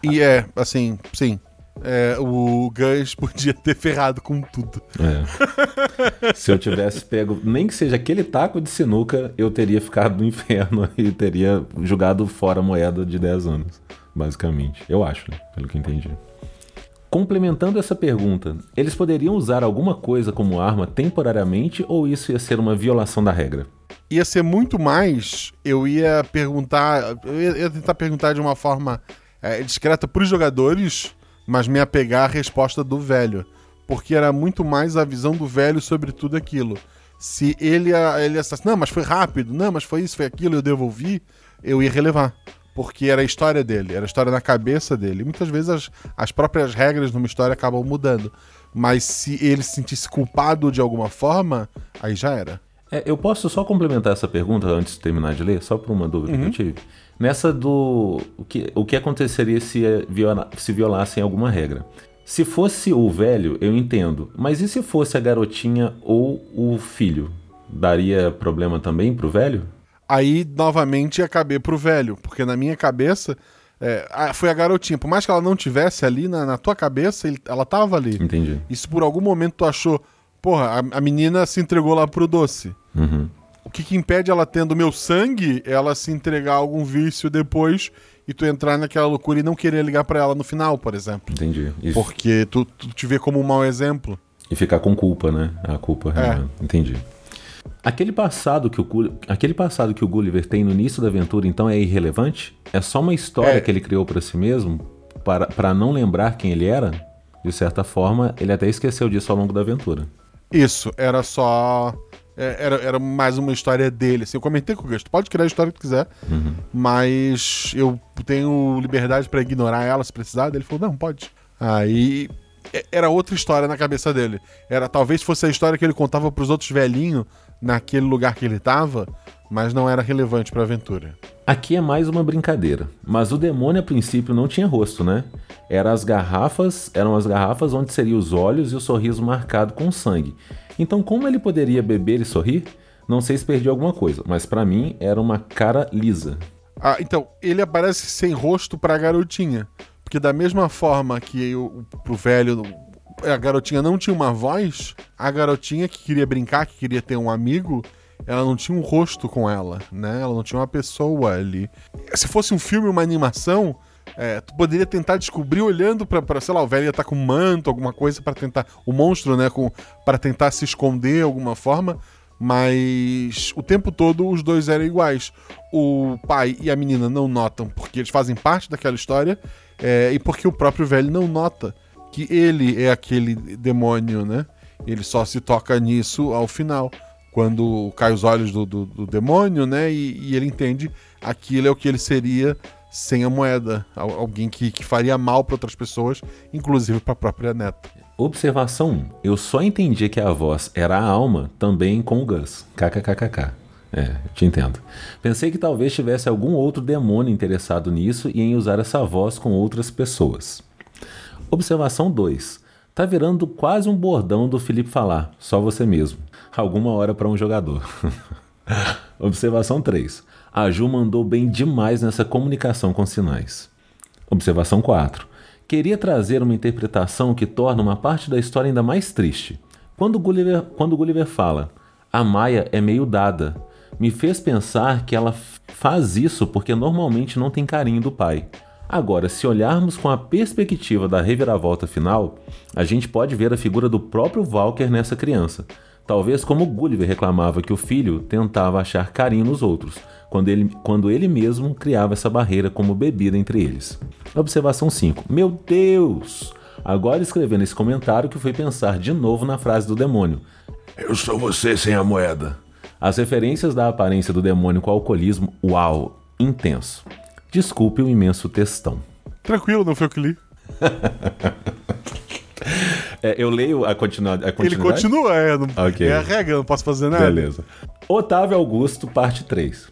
E é, assim, sim. É, o Gus podia ter ferrado com tudo. É. Se eu tivesse pego, nem que seja aquele taco de sinuca, eu teria ficado no inferno e teria jogado fora a moeda de 10 anos, basicamente. Eu acho, né? Pelo que entendi. Complementando essa pergunta, eles poderiam usar alguma coisa como arma temporariamente ou isso ia ser uma violação da regra? ia ser muito mais. Eu ia perguntar. Eu ia, tentar perguntar de uma forma é, discreta para os jogadores mas me apegar à resposta do velho, porque era muito mais a visão do velho sobre tudo aquilo. Se ele, ele não, mas foi rápido, não, mas foi isso, foi aquilo, eu devolvi, eu ia relevar. Porque era a história dele, era a história na cabeça dele. E muitas vezes as, as próprias regras numa história acabam mudando. Mas se ele se sentisse culpado de alguma forma, aí já era. É, eu posso só complementar essa pergunta antes de terminar de ler, só por uma dúvida Uhum. que eu tive. Nessa do. O que, o que aconteceria se, eh, viola, se violassem alguma regra? Se fosse o velho, eu entendo. Mas e se fosse a garotinha ou o filho? Daria problema também pro velho? Aí, novamente, ia caber pro velho, porque na minha cabeça, é, foi a garotinha. Por mais que ela não tivesse ali na, na tua cabeça, ele- ela tava ali. Entendi. E se por algum momento tu achou, porra, a, a menina se entregou lá pro doce. Uhum. O que, que impede ela tendo meu sangue, ela se entregar a algum vício depois e tu entrar naquela loucura e não querer ligar pra ela no final, por exemplo. Entendi. E, Porque tu, tu te vê como um mau exemplo. e ficar com culpa, né? A culpa. É. Entendi. Aquele passado, que o, aquele passado que o Gulliver tem no início da aventura, então, é irrelevante? É só uma história É. que ele criou pra si mesmo para, para não lembrar quem ele era? De certa forma, ele até esqueceu disso ao longo da aventura. Isso, era só. é, Era, era mais uma história dele. Assim, eu comentei com o Gus, tu pode criar a história que tu quiser, mas eu tenho liberdade pra ignorar ela se precisar. Ele falou, não, pode. Aí é, era outra história na cabeça dele. Era talvez fosse a história que ele contava pros outros velhinhos naquele lugar que ele tava, mas não era relevante pra aventura. Aqui é mais uma brincadeira, mas o demônio a princípio não tinha rosto, né? Eram as garrafas, eram as garrafas onde seriam os olhos e o sorriso marcado com sangue. Então como ele poderia beber e sorrir? Não sei se perdi alguma coisa, mas pra mim era uma cara lisa. Ah, então, ele aparece sem rosto pra garotinha. Porque da mesma forma que o, pro velho a garotinha não tinha uma voz, a garotinha que queria brincar, que queria ter um amigo, ela não tinha um rosto com ela, né? Ela não tinha uma pessoa ali. Se fosse um filme, uma animação, é, tu poderia tentar descobrir olhando pra, pra sei lá, o velho ia estar com um manto, alguma coisa pra tentar. O monstro, né? Com, para tentar se esconder de alguma forma. Mas o tempo todo os dois eram iguais. O pai e a menina não notam porque eles fazem parte daquela história é, e porque o próprio velho não nota que ele é aquele demônio, né? Ele só se toca nisso ao final, quando cai os olhos do, do- do demônio, né? E, e ele entende aquilo é o que ele seria sem a moeda, Al- alguém que, que faria mal para outras pessoas, inclusive para a própria neta. Observação 1. Eu só entendi que a voz era a alma também com o Gus. KKKKK. É, te entendo. Pensei que talvez tivesse algum outro demônio interessado nisso e em usar essa voz com outras pessoas. Observação 2. Tá virando quase um bordão do Felipe falar, só você mesmo. Alguma hora para um jogador. Observação 3. A Ju mandou bem demais nessa comunicação com sinais. Observação 4. Queria trazer uma interpretação que torna uma parte da história ainda mais triste. Quando Gulliver, quando Gulliver fala, a Maia é meio dada, me fez pensar que ela faz isso porque normalmente não tem carinho do pai. Agora, se olharmos com a perspectiva da reviravolta final, a gente pode ver a figura do próprio Walker nessa criança. Talvez como Gulliver reclamava que o filho tentava achar carinho nos outros, quando ele, quando ele mesmo criava essa barreira como bebida entre eles. Observação 5. Meu Deus! Agora escrevendo esse comentário que fui pensar de novo na frase do demônio. Eu sou você sem a moeda. As referências da aparência do demônio com o alcoolismo, uau, intenso. Desculpe o imenso textão. Tranquilo, não foi o que li. É, eu leio a, continua, a Ele continuidade? continua, é, não- Ok. é a regra, não posso fazer nada. Beleza. Otávio Augusto, parte 3.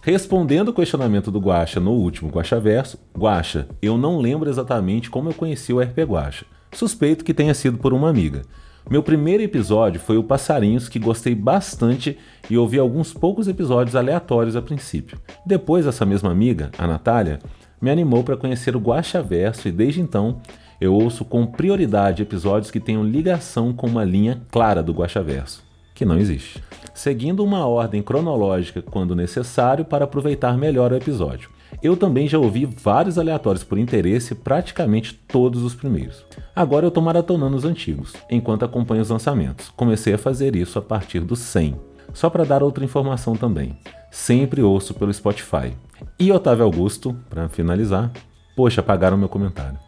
Respondendo o questionamento do Guaxa no último Guaxaverso, Guaxa, eu não lembro exatamente como eu conheci o RP Guaxa. Suspeito que tenha sido por uma amiga. Meu primeiro episódio foi o Passarinhos, que gostei bastante e ouvi alguns poucos episódios aleatórios a princípio. Depois, essa mesma amiga, a Natália, me animou para conhecer o Guaxaverso e desde então eu ouço com prioridade episódios que tenham ligação com uma linha clara do Guaxaverso que não existe, seguindo uma ordem cronológica quando necessário para aproveitar melhor o episódio. Eu também já ouvi vários aleatórios por interesse, praticamente todos os primeiros. Agora eu tô maratonando os antigos, enquanto acompanho os lançamentos. Comecei a fazer isso a partir do 100. Só para dar outra informação também. Sempre ouço pelo Spotify. E Otávio Augusto, para finalizar, poxa, apagaram meu comentário.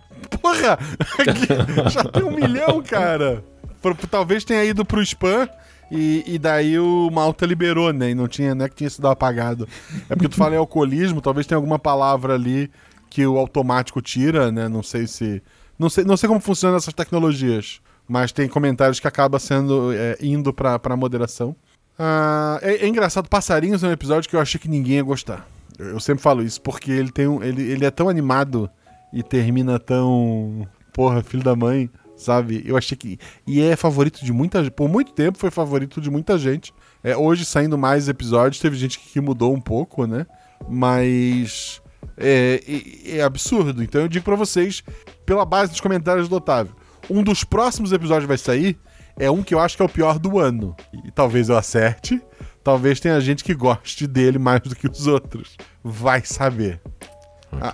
Porra! Já tem um milhão, cara. Talvez tenha ido pro spam e, e daí o Malta liberou, né? E não tinha, não é que tinha sido apagado. É porque tu fala em alcoolismo, talvez tenha alguma palavra ali que o automático tira, né? Não sei se. Não sei, não sei como funcionam essas tecnologias. Mas tem comentários que acaba sendo é, indo pra, pra moderação. Ah, é, é engraçado, Passarinhos é um episódio que eu achei que ninguém ia gostar. Eu, eu sempre falo isso, porque ele tem um, ele, ele é tão animado e termina tão. Porra, filho da mãe, sabe? Eu achei que. E é favorito de muita gente. Por muito tempo foi favorito de muita gente. É, hoje, saindo mais episódios, teve gente que mudou um pouco, né? Mas. É, é- é absurdo. Então eu digo pra vocês, pela base dos comentários do Otávio, um dos próximos episódios vai sair. É um que eu acho que é o pior do ano. E talvez eu acerte. Talvez tenha gente que goste dele mais do que os outros. Vai saber.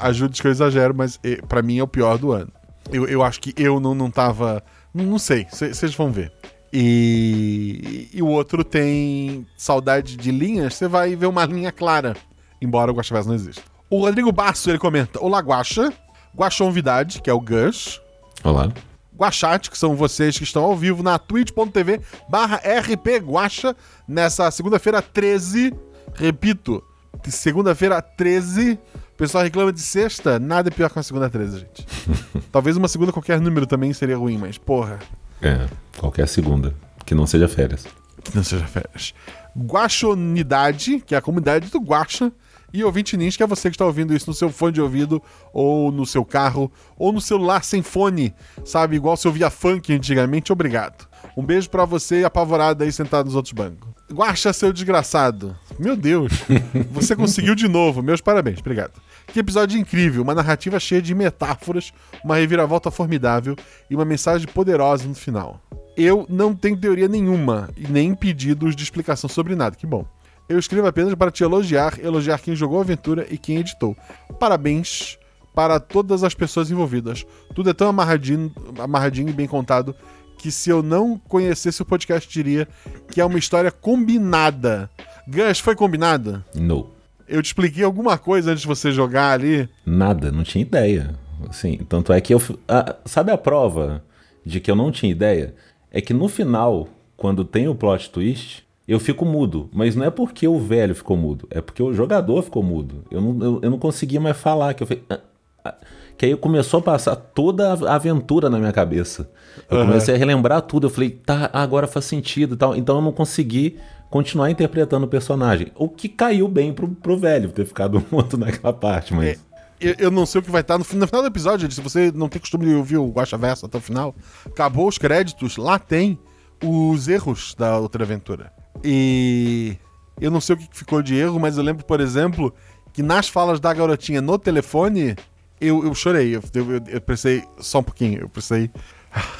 Ajude que eu exagero, mas pra mim é o pior do ano. Eu, eu acho que eu não, não tava. Não, sei, vocês vão ver. E, e o outro tem saudade de linhas, você vai ver uma linha clara. Embora o Guaxavés não exista. O Rodrigo Basso ele comenta: Olá, Guaxa. Guaxonvidade, que é o Gus. Olá. Guachate, que são vocês que estão ao vivo na twitch.tv barra rpguacha nessa segunda-feira 13. Repito, segunda-feira 13. O pessoal reclama de sexta, nada é pior que uma segunda 13, gente. Talvez uma segunda qualquer número também seria ruim, mas porra, É, qualquer segunda. Que não seja férias. que não seja férias. Guaxonidade, que é a comunidade do Guaxa, e ouvinte Ninja, que é você que está ouvindo isso no seu fone de ouvido, ou no seu carro, ou no celular sem fone, sabe? Igual se ouvia funk antigamente, obrigado. Um beijo pra você apavorado aí sentado nos outros bancos. Guaxa, seu desgraçado. Meu Deus, você conseguiu de novo. Meus parabéns, obrigado. Que episódio incrível, uma narrativa cheia de metáforas, uma reviravolta formidável e uma mensagem poderosa no final. Eu não tenho teoria nenhuma e nem pedidos de explicação sobre nada, que bom. Eu escrevo apenas para te elogiar, elogiar quem jogou a aventura e quem editou. Parabéns para todas as pessoas envolvidas. Tudo é tão amarradinho, amarradinho e bem contado que se eu não conhecesse o podcast diria que é uma história combinada. Gus, foi combinada? No. Eu te expliquei alguma coisa antes de você jogar ali. Nada, não tinha ideia. Assim, tanto é que eu. ah, sabe a prova de que eu não tinha ideia? É que no final, quando tem o plot twist, eu fico mudo. Mas não é porque o velho ficou mudo, é porque o jogador ficou mudo. Eu não, eu, eu não conseguia mais falar. Que, eu falei, ah, ah. Que aí começou a passar toda a aventura na minha cabeça. Eu Aham. comecei a relembrar tudo. Eu falei, tá, agora faz sentido e tal. Então eu não consegui continuar interpretando o personagem. O que caiu bem pro, pro velho ter ficado mudo naquela parte, mas. Eu, eu não sei o que vai estar no, fin- no final do episódio. Se você não tem costume de ouvir o Guacha Verso até o final, acabou os créditos, lá tem os erros da outra aventura. E eu não sei o que ficou de erro, mas eu lembro, por exemplo, que nas falas da garotinha no telefone, eu, eu chorei. Eu, eu, eu precisei, só um pouquinho, eu precisei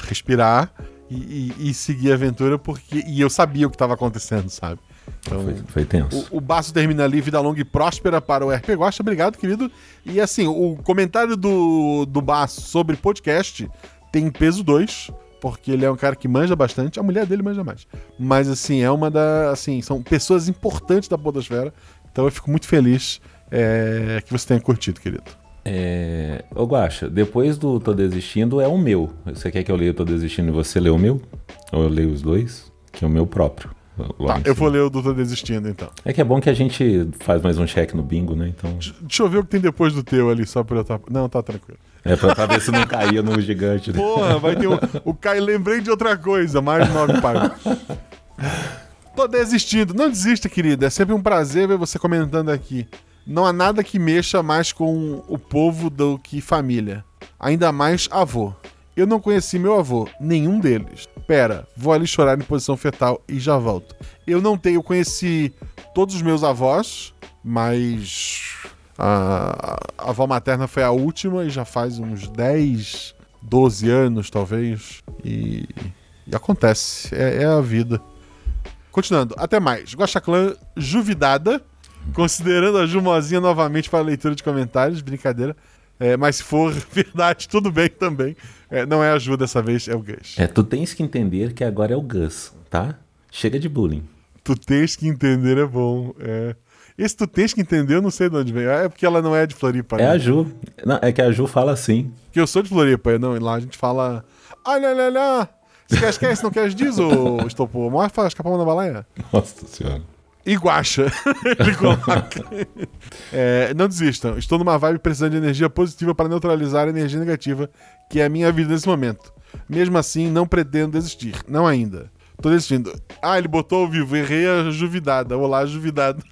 respirar e, e- e seguir a aventura, porque. E eu sabia o que estava acontecendo, sabe? Então, Foi, foi tenso. o, o Baço termina ali, vida longa e próspera para o RP Guacha. Obrigado, querido. E assim, o comentário do, do Baço sobre podcast tem peso 2, porque ele é um cara que manja bastante. A mulher dele manja mais. Mas assim, é uma da. Assim, são pessoas importantes da Podosfera. Então eu fico muito feliz é, que você tenha curtido, querido. É... Ô Guaxa, depois do Tô Desistindo é o meu. Você quer que eu leia o Tô Desistindo e você lê o meu? Ou eu leio os dois? Que é o meu próprio. Tá, eu vou ler o do Tô Desistindo então. É que é bom que a gente faz mais um check no bingo, né? Então. Deixa eu ver o que tem depois do teu ali, só pra eu estar. Não, tá tranquilo. É pra, pra ver se não caía no gigante. né? Porra, vai ter um, o Caio. Lembrei de outra coisa, mais nove páginas. Tô desistindo. Não desista, querida. É sempre um prazer ver você comentando aqui. Não há nada que mexa mais com o povo do que família. Ainda mais avô. Eu não conheci meu avô, nenhum deles. Pera, vou ali chorar em posição fetal e já volto. Eu não tenho, eu conheci todos os meus avós, mas a, a avó materna foi a última e já faz uns 10, 12 anos, talvez. E, e acontece, é, é a vida. Continuando, até mais. Guaxaclã Juvidada, considerando a Jumozinha novamente para leitura de comentários, brincadeira. É, mas se for verdade, tudo bem também. É, não é a Ju dessa vez, é o Gus. É, tu tens que entender que agora é o Gus, tá? Chega de bullying. Tu tens que entender, é bom. É. Esse tu tens que entender, eu não sei de onde veio. É porque ela não é de Floripa. É né? a Ju. Não, é que a Ju fala assim. Porque eu sou de Floripa, não, e lá a gente fala. Olha, olha, olha. Se quer, esquece, não queres diz, ô estopou. Mostra escapar na balaia. Nossa senhora. E guacha. Ele coloca. É, não desistam. Estou numa vibe precisando de energia positiva para neutralizar a energia negativa, que é a minha vida nesse momento. Mesmo assim, não pretendo desistir. Não ainda. Tô desistindo. Ah, ele botou ao vivo. Errei a juvidada. Olá, juvidado.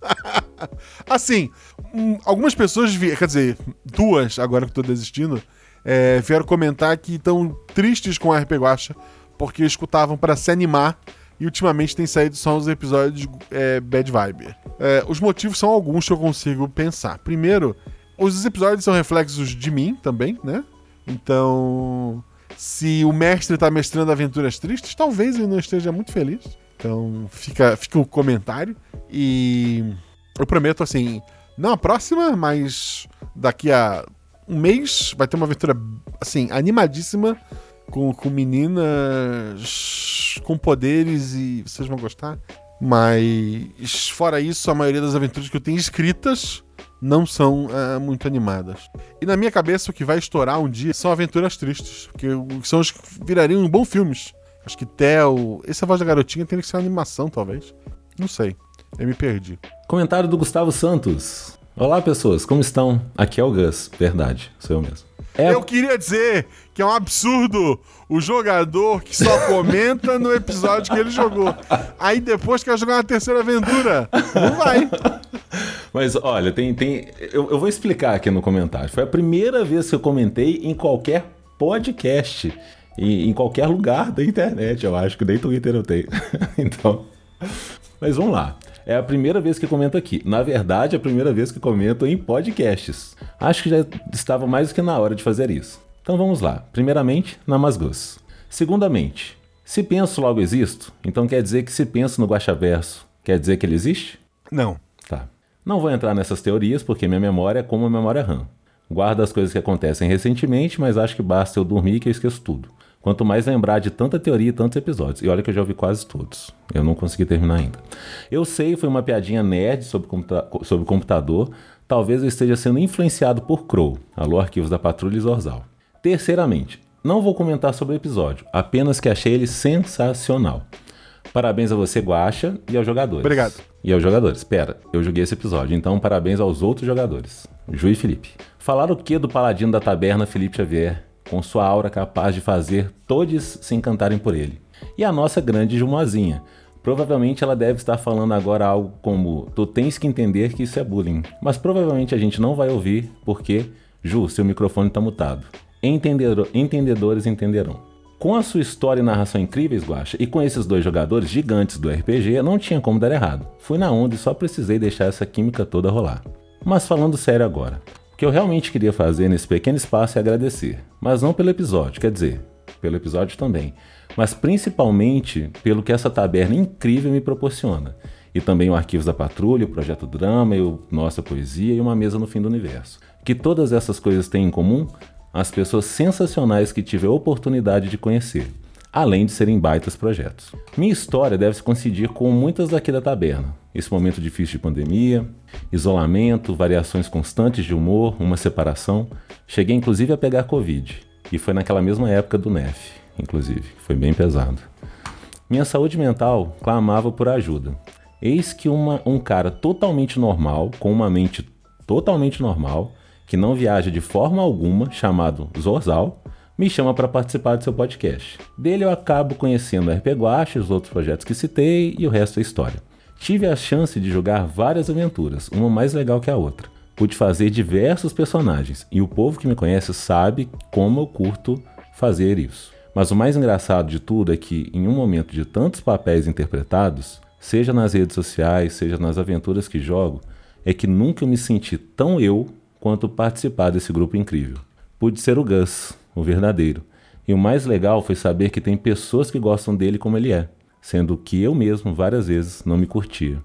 assim, hum, algumas pessoas, vi- quer dizer, duas, agora que tô desistindo, é, vieram comentar que estão tristes com a RP Guacha porque escutavam para se animar e ultimamente tem saído só os episódios é, bad vibe. É, os motivos são alguns que eu consigo pensar. Primeiro, os episódios são reflexos de mim também, né? Então, se o mestre tá mestrando aventuras tristes, talvez ele não esteja muito feliz. Então, fica, fica o comentário. E eu prometo, assim, não a próxima, mas daqui a um mês vai ter uma aventura, assim, animadíssima com, com meninas com poderes e vocês vão gostar. Mas, fora isso, a maioria das aventuras que eu tenho escritas não são ah, muito animadas. E na minha cabeça, o que vai estourar um dia são aventuras tristes, porque são os que virariam bons filmes. Acho que Theo. Essa voz da garotinha tem que ser animação, talvez. Não sei. Eu me perdi. Comentário do Gustavo Santos. Olá, pessoas, como estão? Aqui é o Gus, verdade, sou eu mesmo. É, Eu queria dizer que é um absurdo o jogador que só comenta no episódio que ele jogou. Aí depois quer jogar uma terceira aventura. Não vai. Mas olha, tem. tem eu, eu vou explicar aqui no comentário. Foi a primeira vez que eu comentei em qualquer podcast. Em, em qualquer lugar da internet, eu acho que nem Twitter eu tenho. então. Mas vamos lá. É a primeira vez que comento aqui. Na verdade, é a primeira vez que comento em podcasts. Acho que já estava mais do que na hora de fazer isso. Então vamos lá. Primeiramente, Namasgus. Segundamente, se penso logo existo, então quer dizer que se penso no Guaxaverso, quer dizer que ele existe? Não. Tá. Não vou entrar nessas teorias porque minha memória é como a memória RAM. Guardo as coisas que acontecem recentemente, mas acho que basta eu dormir que eu esqueço tudo. Quanto mais lembrar de tanta teoria e tantos episódios. E olha que eu já ouvi quase todos. Eu não consegui terminar ainda. Eu sei, foi uma piadinha nerd sobre, computa sobre o computador. Talvez eu esteja sendo influenciado por Crow. Alô, arquivos da Patrulha e Zorzal. Terceiramente, não vou comentar sobre o episódio, apenas que achei ele sensacional. Parabéns a você, Guaxa, e aos jogadores. Obrigado. E aos jogadores. Espera, eu joguei esse episódio, então parabéns aos outros jogadores. Ju e Felipe. Falar o que do paladino da taberna Felipe Xavier, com sua aura capaz de fazer todos se encantarem por ele. E a nossa grande Jumozinha. Provavelmente ela deve estar falando agora algo como: Tu tens que entender que isso é bullying. Mas provavelmente a gente não vai ouvir, porque, Ju, seu microfone está mutado. Entendedor- entendedores entenderão. Com a sua história e narração incríveis, Guaxa, e com esses dois jogadores gigantes do RPG, não tinha como dar errado. Fui na onda e só precisei deixar essa química toda rolar. Mas falando sério agora, o que eu realmente queria fazer nesse pequeno espaço é agradecer. Mas não pelo episódio, quer dizer, pelo episódio também. Mas principalmente pelo que essa taberna incrível me proporciona. E também o Arquivos da Patrulha, o Projeto Drama, o Nossa Poesia e uma mesa no fim do universo. Que todas essas coisas têm em comum as pessoas sensacionais que tive a oportunidade de conhecer, além de serem baitas projetos. Minha história deve se coincidir com muitas daqui da taberna. Esse momento difícil de pandemia, isolamento, variações constantes de humor, uma separação. Cheguei inclusive a pegar Covid. E foi naquela mesma época do NEF, inclusive. Foi bem pesado. Minha saúde mental clamava por ajuda. Eis que uma- um cara totalmente normal, com uma mente totalmente normal, que não viaja de forma alguma, chamado Zorzal, me chama para participar do seu podcast. Dele eu acabo conhecendo o RP Guache, os outros projetos que citei e o resto é história. Tive a chance de jogar várias aventuras, uma mais legal que a outra. Pude fazer diversos personagens e o povo que me conhece sabe como eu curto fazer isso. Mas o mais engraçado de tudo é que, em um momento de tantos papéis interpretados, seja nas redes sociais, seja nas aventuras que jogo, é que nunca me senti tão eu quanto participar desse grupo incrível. Pude ser o Gus, o verdadeiro. E o mais legal foi saber que tem pessoas que gostam dele como ele é, sendo que eu mesmo várias vezes não me curtia.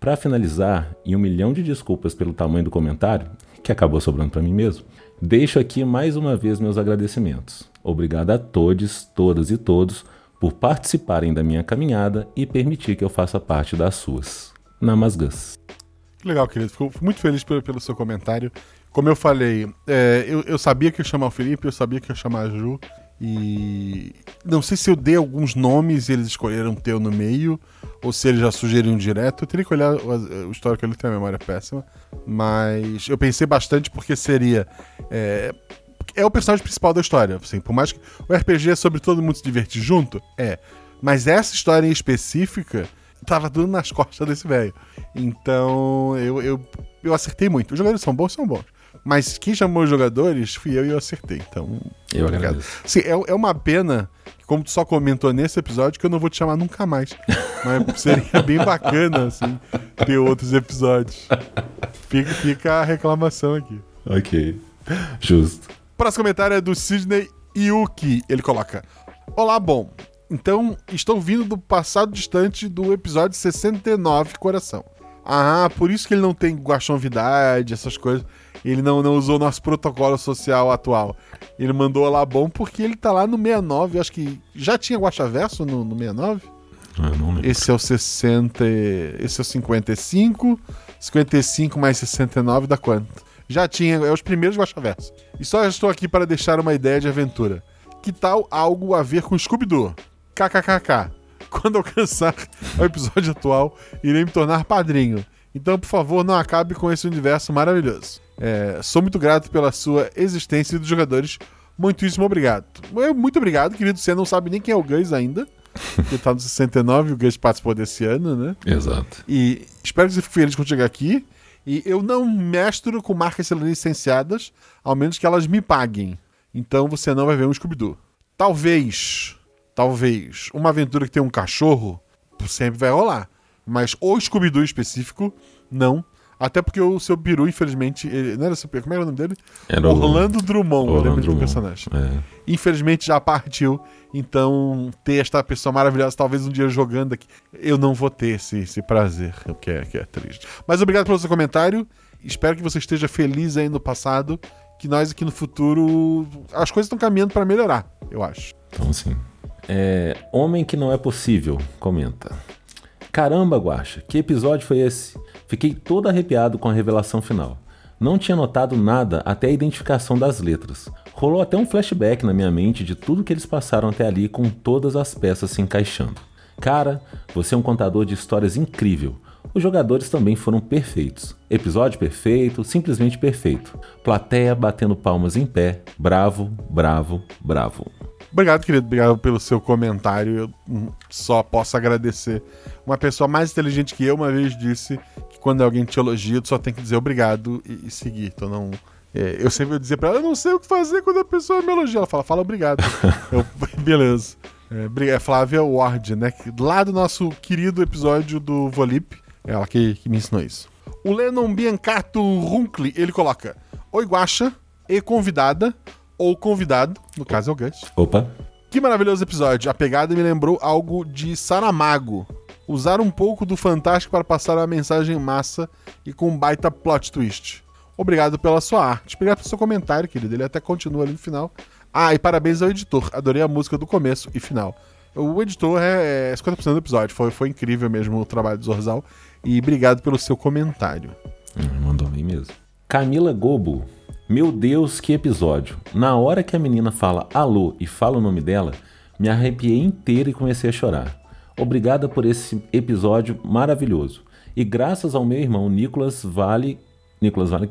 Para finalizar, e um milhão de desculpas pelo tamanho do comentário, que acabou sobrando para mim mesmo, deixo aqui mais uma vez meus agradecimentos. Obrigado a todos, todas e todos por participarem da minha caminhada e permitir que eu faça parte das suas. Namasgas. Legal, querido. Fico muito feliz pelo, pelo seu comentário. Como eu falei, é, eu, eu sabia que ia chamar o Felipe, eu sabia que ia chamar a Ju. E não sei se eu dei alguns nomes e eles escolheram ter no meio, ou se eles já sugeriram direto. Eu teria que olhar o, o histórico, ele tem a memória péssima. Mas eu pensei bastante porque seria. É, é o personagem principal da história. Assim, por mais que o RPG é sobre todo mundo se divertir junto, é. Mas essa história em específica tava tudo nas costas desse velho. Então eu, eu, eu acertei muito. Os jogadores são bons, são bons. Mas quem chamou os jogadores fui eu e eu acertei. Então, Eu obrigado. agradeço. Sim, é, é uma pena, como tu só comentou nesse episódio, que eu não vou te chamar nunca mais. Mas seria bem bacana, assim, ter outros episódios. Fica, fica a reclamação aqui. Ok. Justo. Próximo comentário é do Sidney Yuki. Ele coloca: Olá, bom. Então, estou vindo do passado distante do episódio 69, coração. Ah, por isso que ele não tem guaxonvidade, essas coisas. Ele não, não usou nosso protocolo social atual. Ele mandou olá bom porque ele tá lá no 69. Eu acho que já tinha guaxaverso no, no 69. Ah, não lembro. Esse é o 60. e- Esse é o 55. 55 mais 69 dá quanto? Já tinha, é os primeiros Guaxaverso. E só estou aqui para deixar uma ideia de aventura. Que tal algo a ver com Scooby-Doo? KKKK. Quando alcançar o episódio atual, irei me tornar padrinho. Então, por favor, não acabe com esse universo maravilhoso. É, sou muito grato pela sua existência e dos jogadores. Muitíssimo obrigado. Muito obrigado, querido. Você não sabe nem quem é o Gus ainda. Porque tá no 69, o Gus participou desse ano, né? Exato. E espero que você fique feliz quando chegar aqui. E eu não mestro com marcas licenciadas, ao menos que elas me paguem. Então você não vai ver um Scooby-Doo. Talvez, talvez, uma aventura que tem um cachorro sempre vai rolar. Mas o Scooby-Doo em específico, não. Até porque o seu peru, infelizmente. Ele, não era seu como era o nome dele? Era o- Orlando Drummond, eu Orlando lembro do Drummond. personagem É. infelizmente já partiu. Então, ter esta pessoa maravilhosa, talvez um dia jogando aqui, eu não vou ter esse, esse prazer, o que é, que é triste. Mas obrigado pelo seu comentário. Espero que você esteja feliz aí no passado. Que nós aqui no futuro. As coisas estão caminhando para melhorar, eu acho. Então, sim. É, Homem que não é possível, comenta. Caramba, Guaxa, que episódio foi esse? Fiquei todo arrepiado com a revelação final. Não tinha notado nada até a identificação das letras. Rolou até um flashback na minha mente de tudo que eles passaram até ali com todas as peças se encaixando. Cara, você é um contador de histórias incrível. Os jogadores também foram perfeitos. Episódio perfeito, simplesmente perfeito. Plateia batendo palmas em pé. Bravo, bravo, bravo. Obrigado, querido. Obrigado pelo seu comentário. Eu hum, só posso agradecer. Uma pessoa mais inteligente que eu uma vez disse quando alguém te elogia, tu só tem que dizer obrigado e, e seguir. Então não. é, eu sempre dizia pra ela, eu não sei o que fazer quando a pessoa me elogia. Ela fala, fala obrigado. eu, beleza. É, é Flávia Ward, né? Lá do nosso querido episódio do Volip. Ela que, que me ensinou isso. O Lennon Biancato Runkli, ele coloca: Oi, Guaxa, e convidada, ou convidado, no caso é o Gus. Opa, Que maravilhoso episódio. A pegada me lembrou algo de Saramago. Usar um pouco do fantástico para passar uma mensagem massa e com um baita plot twist. Obrigado pela sua arte. Obrigado pelo seu comentário, querido. Ele até continua ali no final. Ah, e parabéns ao editor. Adorei a música do começo e final. O editor é, é 50% do episódio. Foi, foi incrível mesmo o trabalho do Zorzal. E obrigado pelo seu comentário. Hum, mandou bem mesmo. Camila Gobo. Meu Deus, que episódio. Na hora que a menina fala alô e fala o nome dela, me arrepiei inteiro e comecei a chorar. Obrigada por esse episódio maravilhoso. E graças ao meu irmão Nicolas Vale, Nicolas Vale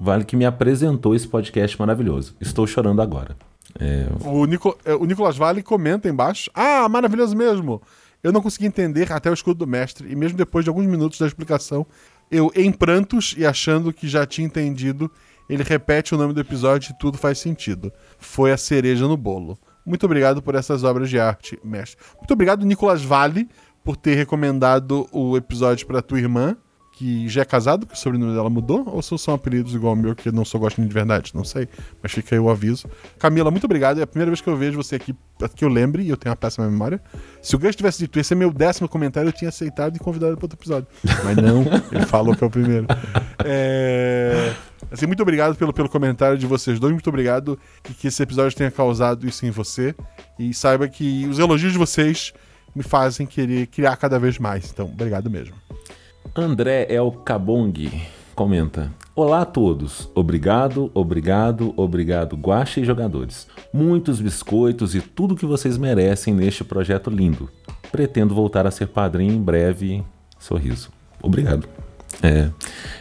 vale que me apresentou esse podcast maravilhoso. Estou chorando agora. É, O, Nico, é, o Nicolas Vale comenta embaixo. Ah, maravilhoso mesmo. Eu não consegui entender até o escudo do mestre, e mesmo depois de alguns minutos da explicação, eu, em prantos e achando que já tinha entendido, ele repete o nome do episódio e tudo faz sentido. Foi a cereja no bolo. Muito obrigado por essas obras de arte, mestre. Muito obrigado, Nicolas Vale, por ter recomendado o episódio para tua irmã, que já é casado, que o sobrenome dela mudou, ou se são apelidos igual ao meu, que eu não sou gostinho de verdade, não sei, mas fica aí o aviso. Camila, muito obrigado, é a primeira vez que eu vejo você aqui, que eu lembre, e eu tenho uma péssima memória. Se o Gus tivesse dito, esse é meu décimo comentário, eu tinha aceitado e convidado para outro episódio. Mas não, ele falou que é o primeiro. É... Assim, muito obrigado pelo, pelo comentário de vocês dois, muito obrigado que, esse episódio tenha causado isso em você, e saiba que os elogios de vocês me fazem querer criar cada vez mais, então, obrigado mesmo. André El Cabong comenta: Olá a todos, obrigado, obrigado, obrigado, Guaxa e jogadores. Muitos biscoitos e tudo que vocês merecem neste projeto lindo. Pretendo voltar a ser padrinho em breve. Sorriso. Obrigado. É.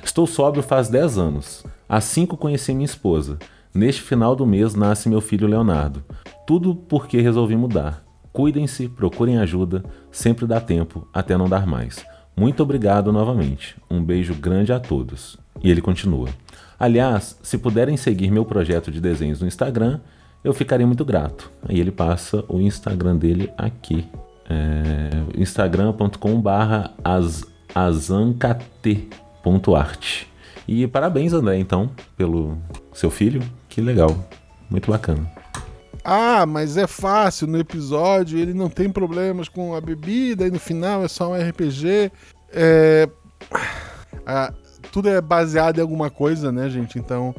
Estou sóbrio faz 10 anos. Há 5 conheci minha esposa. Neste final do mês nasce meu filho Leonardo. Tudo porque resolvi mudar. Cuidem-se, procurem ajuda, sempre dá tempo, até não dar mais. Muito obrigado novamente. Um beijo grande a todos. E ele continua. Aliás, se puderem seguir meu projeto de desenhos no Instagram, eu ficaria muito grato. Aí ele passa o Instagram dele aqui. É, instagram.com/barra azancate.art. E parabéns, André, então, pelo seu filho. Que legal. Muito bacana. Ah, mas é fácil no episódio, ele não tem problemas com a bebida e no final é só um RPG. É... Ah, tudo é baseado em alguma coisa, né, gente? Então,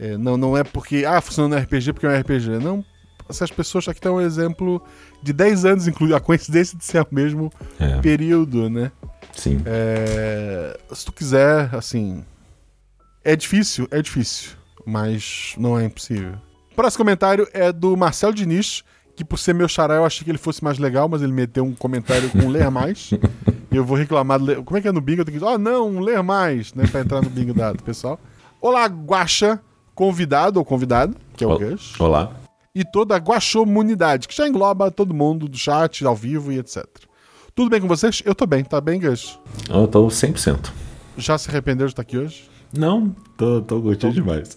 é, não, não é porque. Ah, funciona no RPG porque é um RPG. Não. Essas pessoas aqui estão um exemplo de 10 anos, inclusive a coincidência de ser o mesmo É. período, né? Sim. É, se tu quiser, assim. É difícil, é difícil, mas não é impossível. Próximo comentário é do Marcelo Diniz, que por ser meu xará eu achei que ele fosse mais legal, mas ele meteu um comentário com ler mais. e eu vou reclamar. Do. Como é que é no bingo? Eu tenho que dizer, oh, não, ler mais, né? Pra entrar no bingo dado, pessoal. Olá, Guaxa, convidado ou convidado, que é o Gus Olá. e toda a guaxomunidade, que já engloba todo mundo do chat, ao vivo e etc. Tudo bem com vocês? Eu tô bem, tá bem, Gus? Eu tô 100%. Já se arrependeu de estar aqui hoje? Não, tô, tô curtindo demais.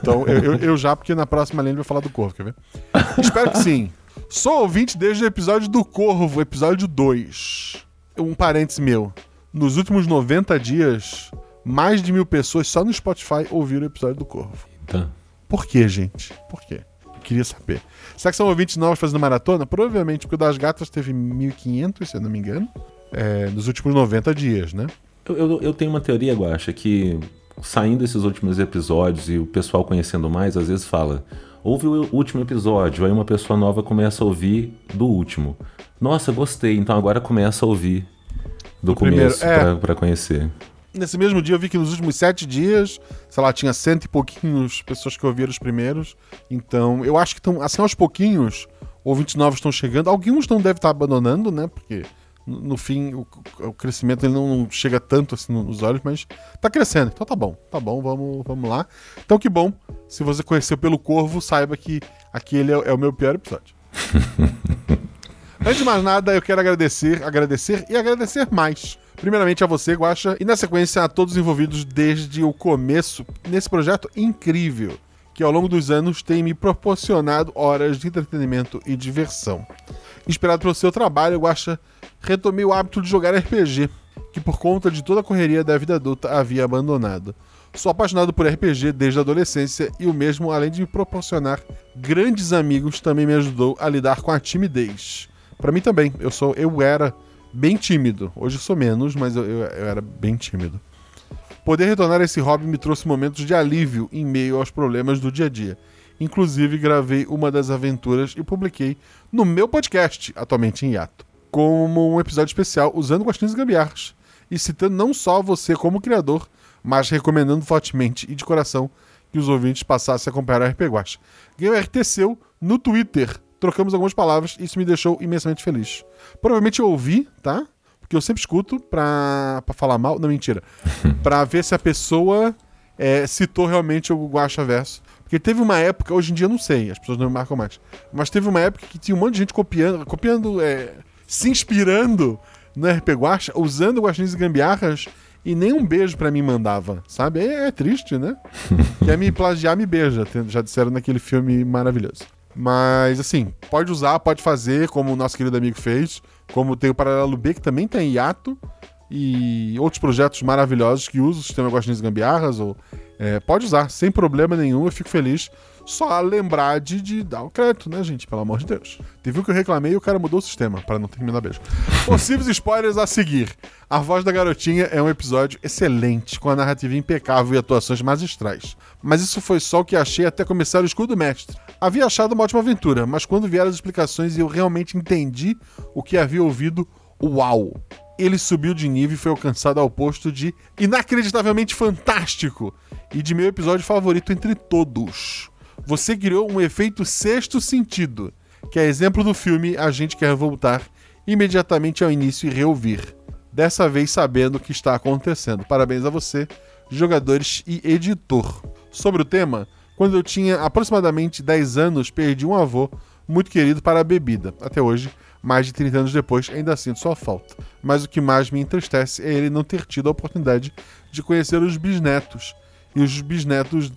Então, eu, eu- eu já, porque na próxima linha ele vai falar do Corvo, quer ver? Espero que sim. Sou ouvinte desde o episódio do Corvo, episódio 2. Um parênteses meu. Nos últimos 90 dias, mais de mil pessoas só no Spotify ouviram o episódio do Corvo. Tá. Por quê, gente? Por quê? Queria saber. Será que são ouvintes novos fazendo maratona? Provavelmente, porque o das gatas teve 1.500, se eu não me engano, é, nos últimos 90 dias, né? Eu, eu, eu tenho uma teoria, Guaxa, que saindo esses últimos episódios e o pessoal conhecendo mais, às vezes fala. Ouve o último episódio, aí uma pessoa nova começa a ouvir do último. Nossa, gostei, então agora começa a ouvir do, Do começo é. pra conhecer. Nesse mesmo dia eu vi que nos últimos sete dias, sei lá, tinha cento e pouquinhos pessoas que ouviram os primeiros. Então, eu acho que estão, assim, aos pouquinhos, ouvintes novos estão chegando. Alguns não devem estar abandonando, né? Porque no, no fim o, o crescimento ele não chega tanto assim nos olhos, mas tá crescendo. Então tá bom, tá bom, vamos, vamos lá. Então que bom. Se você conheceu pelo Corvo, saiba que aquele é, é o meu pior episódio. Antes de mais nada, eu quero agradecer, agradecer e agradecer mais. Primeiramente a você, Guaxa, e na sequência a todos envolvidos desde o começo nesse projeto incrível, que ao longo dos anos tem me proporcionado horas de entretenimento e diversão. Inspirado pelo seu trabalho, Guaxa, retomei o hábito de jogar RPG, que por conta de toda a correria da vida adulta havia abandonado. Sou apaixonado por RPG desde a adolescência e o mesmo, além de me proporcionar grandes amigos, também me ajudou a lidar com a timidez. Pra mim também, eu sou, eu era bem tímido. Hoje eu sou menos, mas eu, eu- eu era bem tímido. Poder retornar a esse hobby me trouxe momentos de alívio em meio aos problemas do dia a dia. Inclusive, gravei uma das aventuras e publiquei no meu podcast, atualmente em hiato, como um episódio especial usando guaxinins gambiarras, e citando não só você como criador, mas recomendando fortemente e de coração que os ouvintes passassem a acompanhar o RP Guacha. Ganhei o RT seu no Twitter. Trocamos algumas palavras e isso me deixou imensamente feliz. Provavelmente eu ouvi, tá? Porque eu sempre escuto pra, pra falar mal. Não, mentira. pra ver se a pessoa é, citou realmente o Guacha Verso. Porque teve uma época, hoje em dia eu não sei, as pessoas não me marcam mais. Mas teve uma época que tinha um monte de gente copiando, copiando, é, se inspirando no RP Guacha, usando guaxinins e gambiarras, e nem um beijo pra mim mandava, sabe? É, é triste, né? Quer me plagiar, me beija, já disseram naquele filme maravilhoso. Mas, assim, pode usar, pode fazer, como o nosso querido amigo fez, como tem o Paralelo B, que também tem hiato, e outros projetos maravilhosos que usam o sistema Guaxinins Gambiarras, ou, é, pode usar, sem problema nenhum, eu fico feliz. Só lembrar de, de dar o crédito, né, gente? Pelo amor de Deus. Teve um que eu reclamei e o cara mudou o sistema, para não ter que me dar beijo. Possíveis spoilers a seguir. A Voz da Garotinha é um episódio excelente, com a narrativa impecável e atuações magistrais. Mas isso foi só o que achei até começar o Escudo Mestre. Havia achado uma ótima aventura, mas quando vieram as explicações e eu realmente entendi o que havia ouvido, uau! ele subiu de nível e foi alcançado ao posto de inacreditavelmente fantástico e de meu episódio favorito entre todos. Você criou um efeito sexto sentido, que é exemplo do filme A Gente Quer Voltar imediatamente ao início e reouvir. Dessa vez sabendo o que está acontecendo. Parabéns a você, jogadores e editor. Sobre o tema, quando eu tinha aproximadamente 10 anos, perdi um avô muito querido para a bebida. Até hoje, mais de 30 anos depois, ainda sinto sua falta. Mas o que mais me entristece é ele não ter tido a oportunidade de conhecer os bisnetos e os bisnetos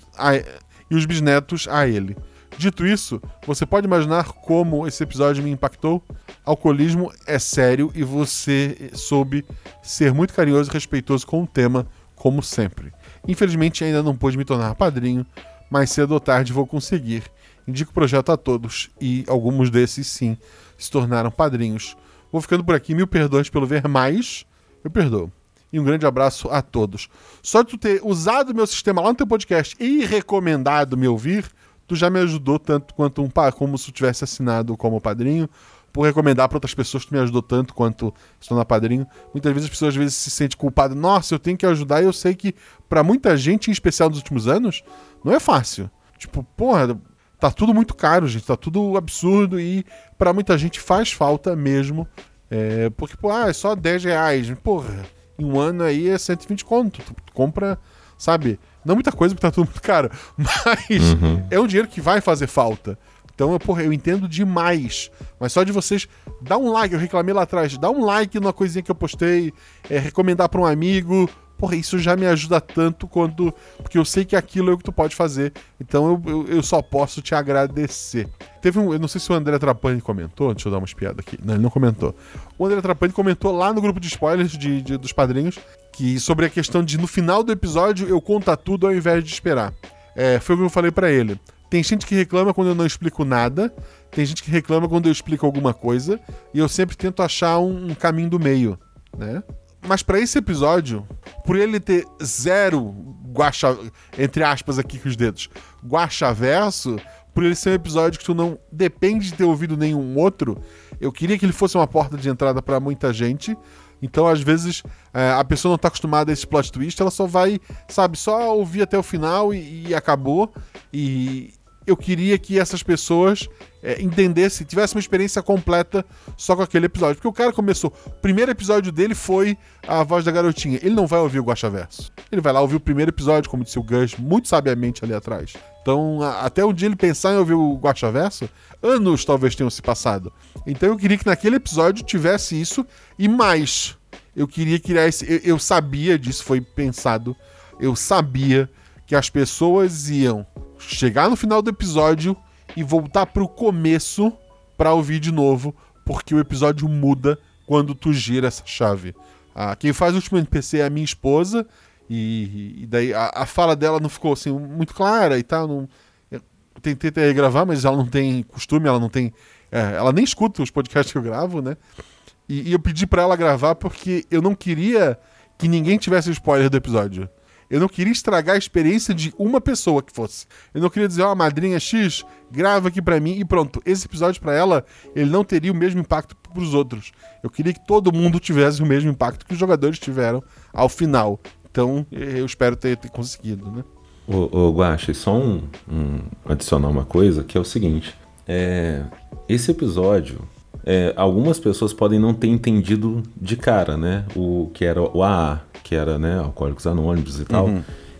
e os bisnetos a ele. Dito isso, você pode imaginar como esse episódio me impactou? Alcoolismo é sério e você soube ser muito carinhoso e respeitoso com o tema, como sempre. Infelizmente ainda não pude me tornar padrinho, mas cedo ou tarde vou conseguir. Indico o projeto a todos e alguns desses sim se tornaram padrinhos. Vou ficando por aqui, mil perdões pelo ver mais, eu perdoo. E um grande abraço a todos. Só de tu ter usado meu sistema lá no teu podcast e recomendado me ouvir, tu já me ajudou tanto quanto um como se tu tivesse assinado como padrinho, por recomendar para outras pessoas tu me ajudou tanto quanto se tornar padrinho. Muitas vezes as pessoas às vezes se sentem culpadas, nossa, eu tenho que ajudar, e eu sei que para muita gente, em especial nos últimos anos, não é fácil. Tipo, porra, tá tudo muito caro, gente, tá tudo absurdo e para muita gente faz falta mesmo. É, porque, pô, ah, é só 10 reais. Porra, em um ano aí é 120 conto. Tu, compra, sabe? Não muita coisa porque tá tudo muito caro, mas Uhum. é um dinheiro que vai fazer falta. Então, eu, porra, eu entendo demais. Mas só de vocês dar um like, eu reclamei lá atrás, dar um like numa coisinha que eu postei, é, recomendar pra um amigo. Porra, isso já me ajuda tanto quanto. Porque eu sei que aquilo é o que tu pode fazer. Então eu, eu, eu só posso te agradecer. Teve um. Eu não sei se o André Trapani comentou. Deixa eu dar uma espiada aqui. Não, ele não comentou. O André Trapani comentou lá no grupo de spoilers de, de- dos padrinhos que sobre a questão de no final do episódio eu contar tudo ao invés de esperar. É, foi o que eu falei pra ele. Tem gente que reclama quando eu não explico nada, tem gente que reclama quando eu explico alguma coisa, e eu sempre tento achar um, um caminho do meio, né? Mas pra esse episódio, por ele ter zero guacha, entre aspas aqui com os dedos, guachaverso, por ele ser um episódio que tu não depende de ter ouvido nenhum outro, eu queria que ele fosse uma porta de entrada pra muita gente. Então, às vezes, é, a pessoa não tá acostumada a esse plot twist, ela só vai, sabe, só ouvir até o final e, e acabou. E eu queria que essas pessoas é, entendessem, tivessem uma experiência completa só com aquele episódio. Porque o cara começou. O primeiro episódio dele foi a voz da garotinha. Ele não vai ouvir o Guaxaverso. Ele vai lá ouvir o primeiro episódio, como disse o Gus, muito sabiamente ali atrás. Então, a- até um dia ele pensar em ouvir o Guaxaverso, anos talvez tenham se passado. Então eu queria que naquele episódio tivesse isso e mais. Eu queria criar esse. Eu, eu sabia disso, foi pensado. Eu sabia que as pessoas iam chegar no final do episódio e voltar pro começo pra ouvir de novo, porque o episódio muda quando tu gira essa chave. Ah, quem faz o último NPC é a minha esposa, e, e daí a, a fala dela não ficou assim muito clara e tal. Não, eu tentei até gravar, mas ela não tem costume, ela não tem. é, ela nem escuta os podcasts que eu gravo, né? E, e eu pedi pra ela gravar porque eu não queria que ninguém tivesse spoiler do episódio. Eu não queria estragar a experiência de uma pessoa que fosse. Eu não queria dizer, ó, madrinha X, grava aqui pra mim e pronto. Esse episódio pra ela, ele não teria o mesmo impacto pros outros. Eu queria que todo mundo tivesse o mesmo impacto que os jogadores tiveram ao final. Então, eu espero ter, ter conseguido, né? Ô, ô Guaxa, só um, um- adicionar uma coisa, que é o seguinte. É, esse episódio, é, algumas pessoas podem não ter entendido de cara, né? O que era o AA, que era, né, Alcoólicos Anônimos e tal.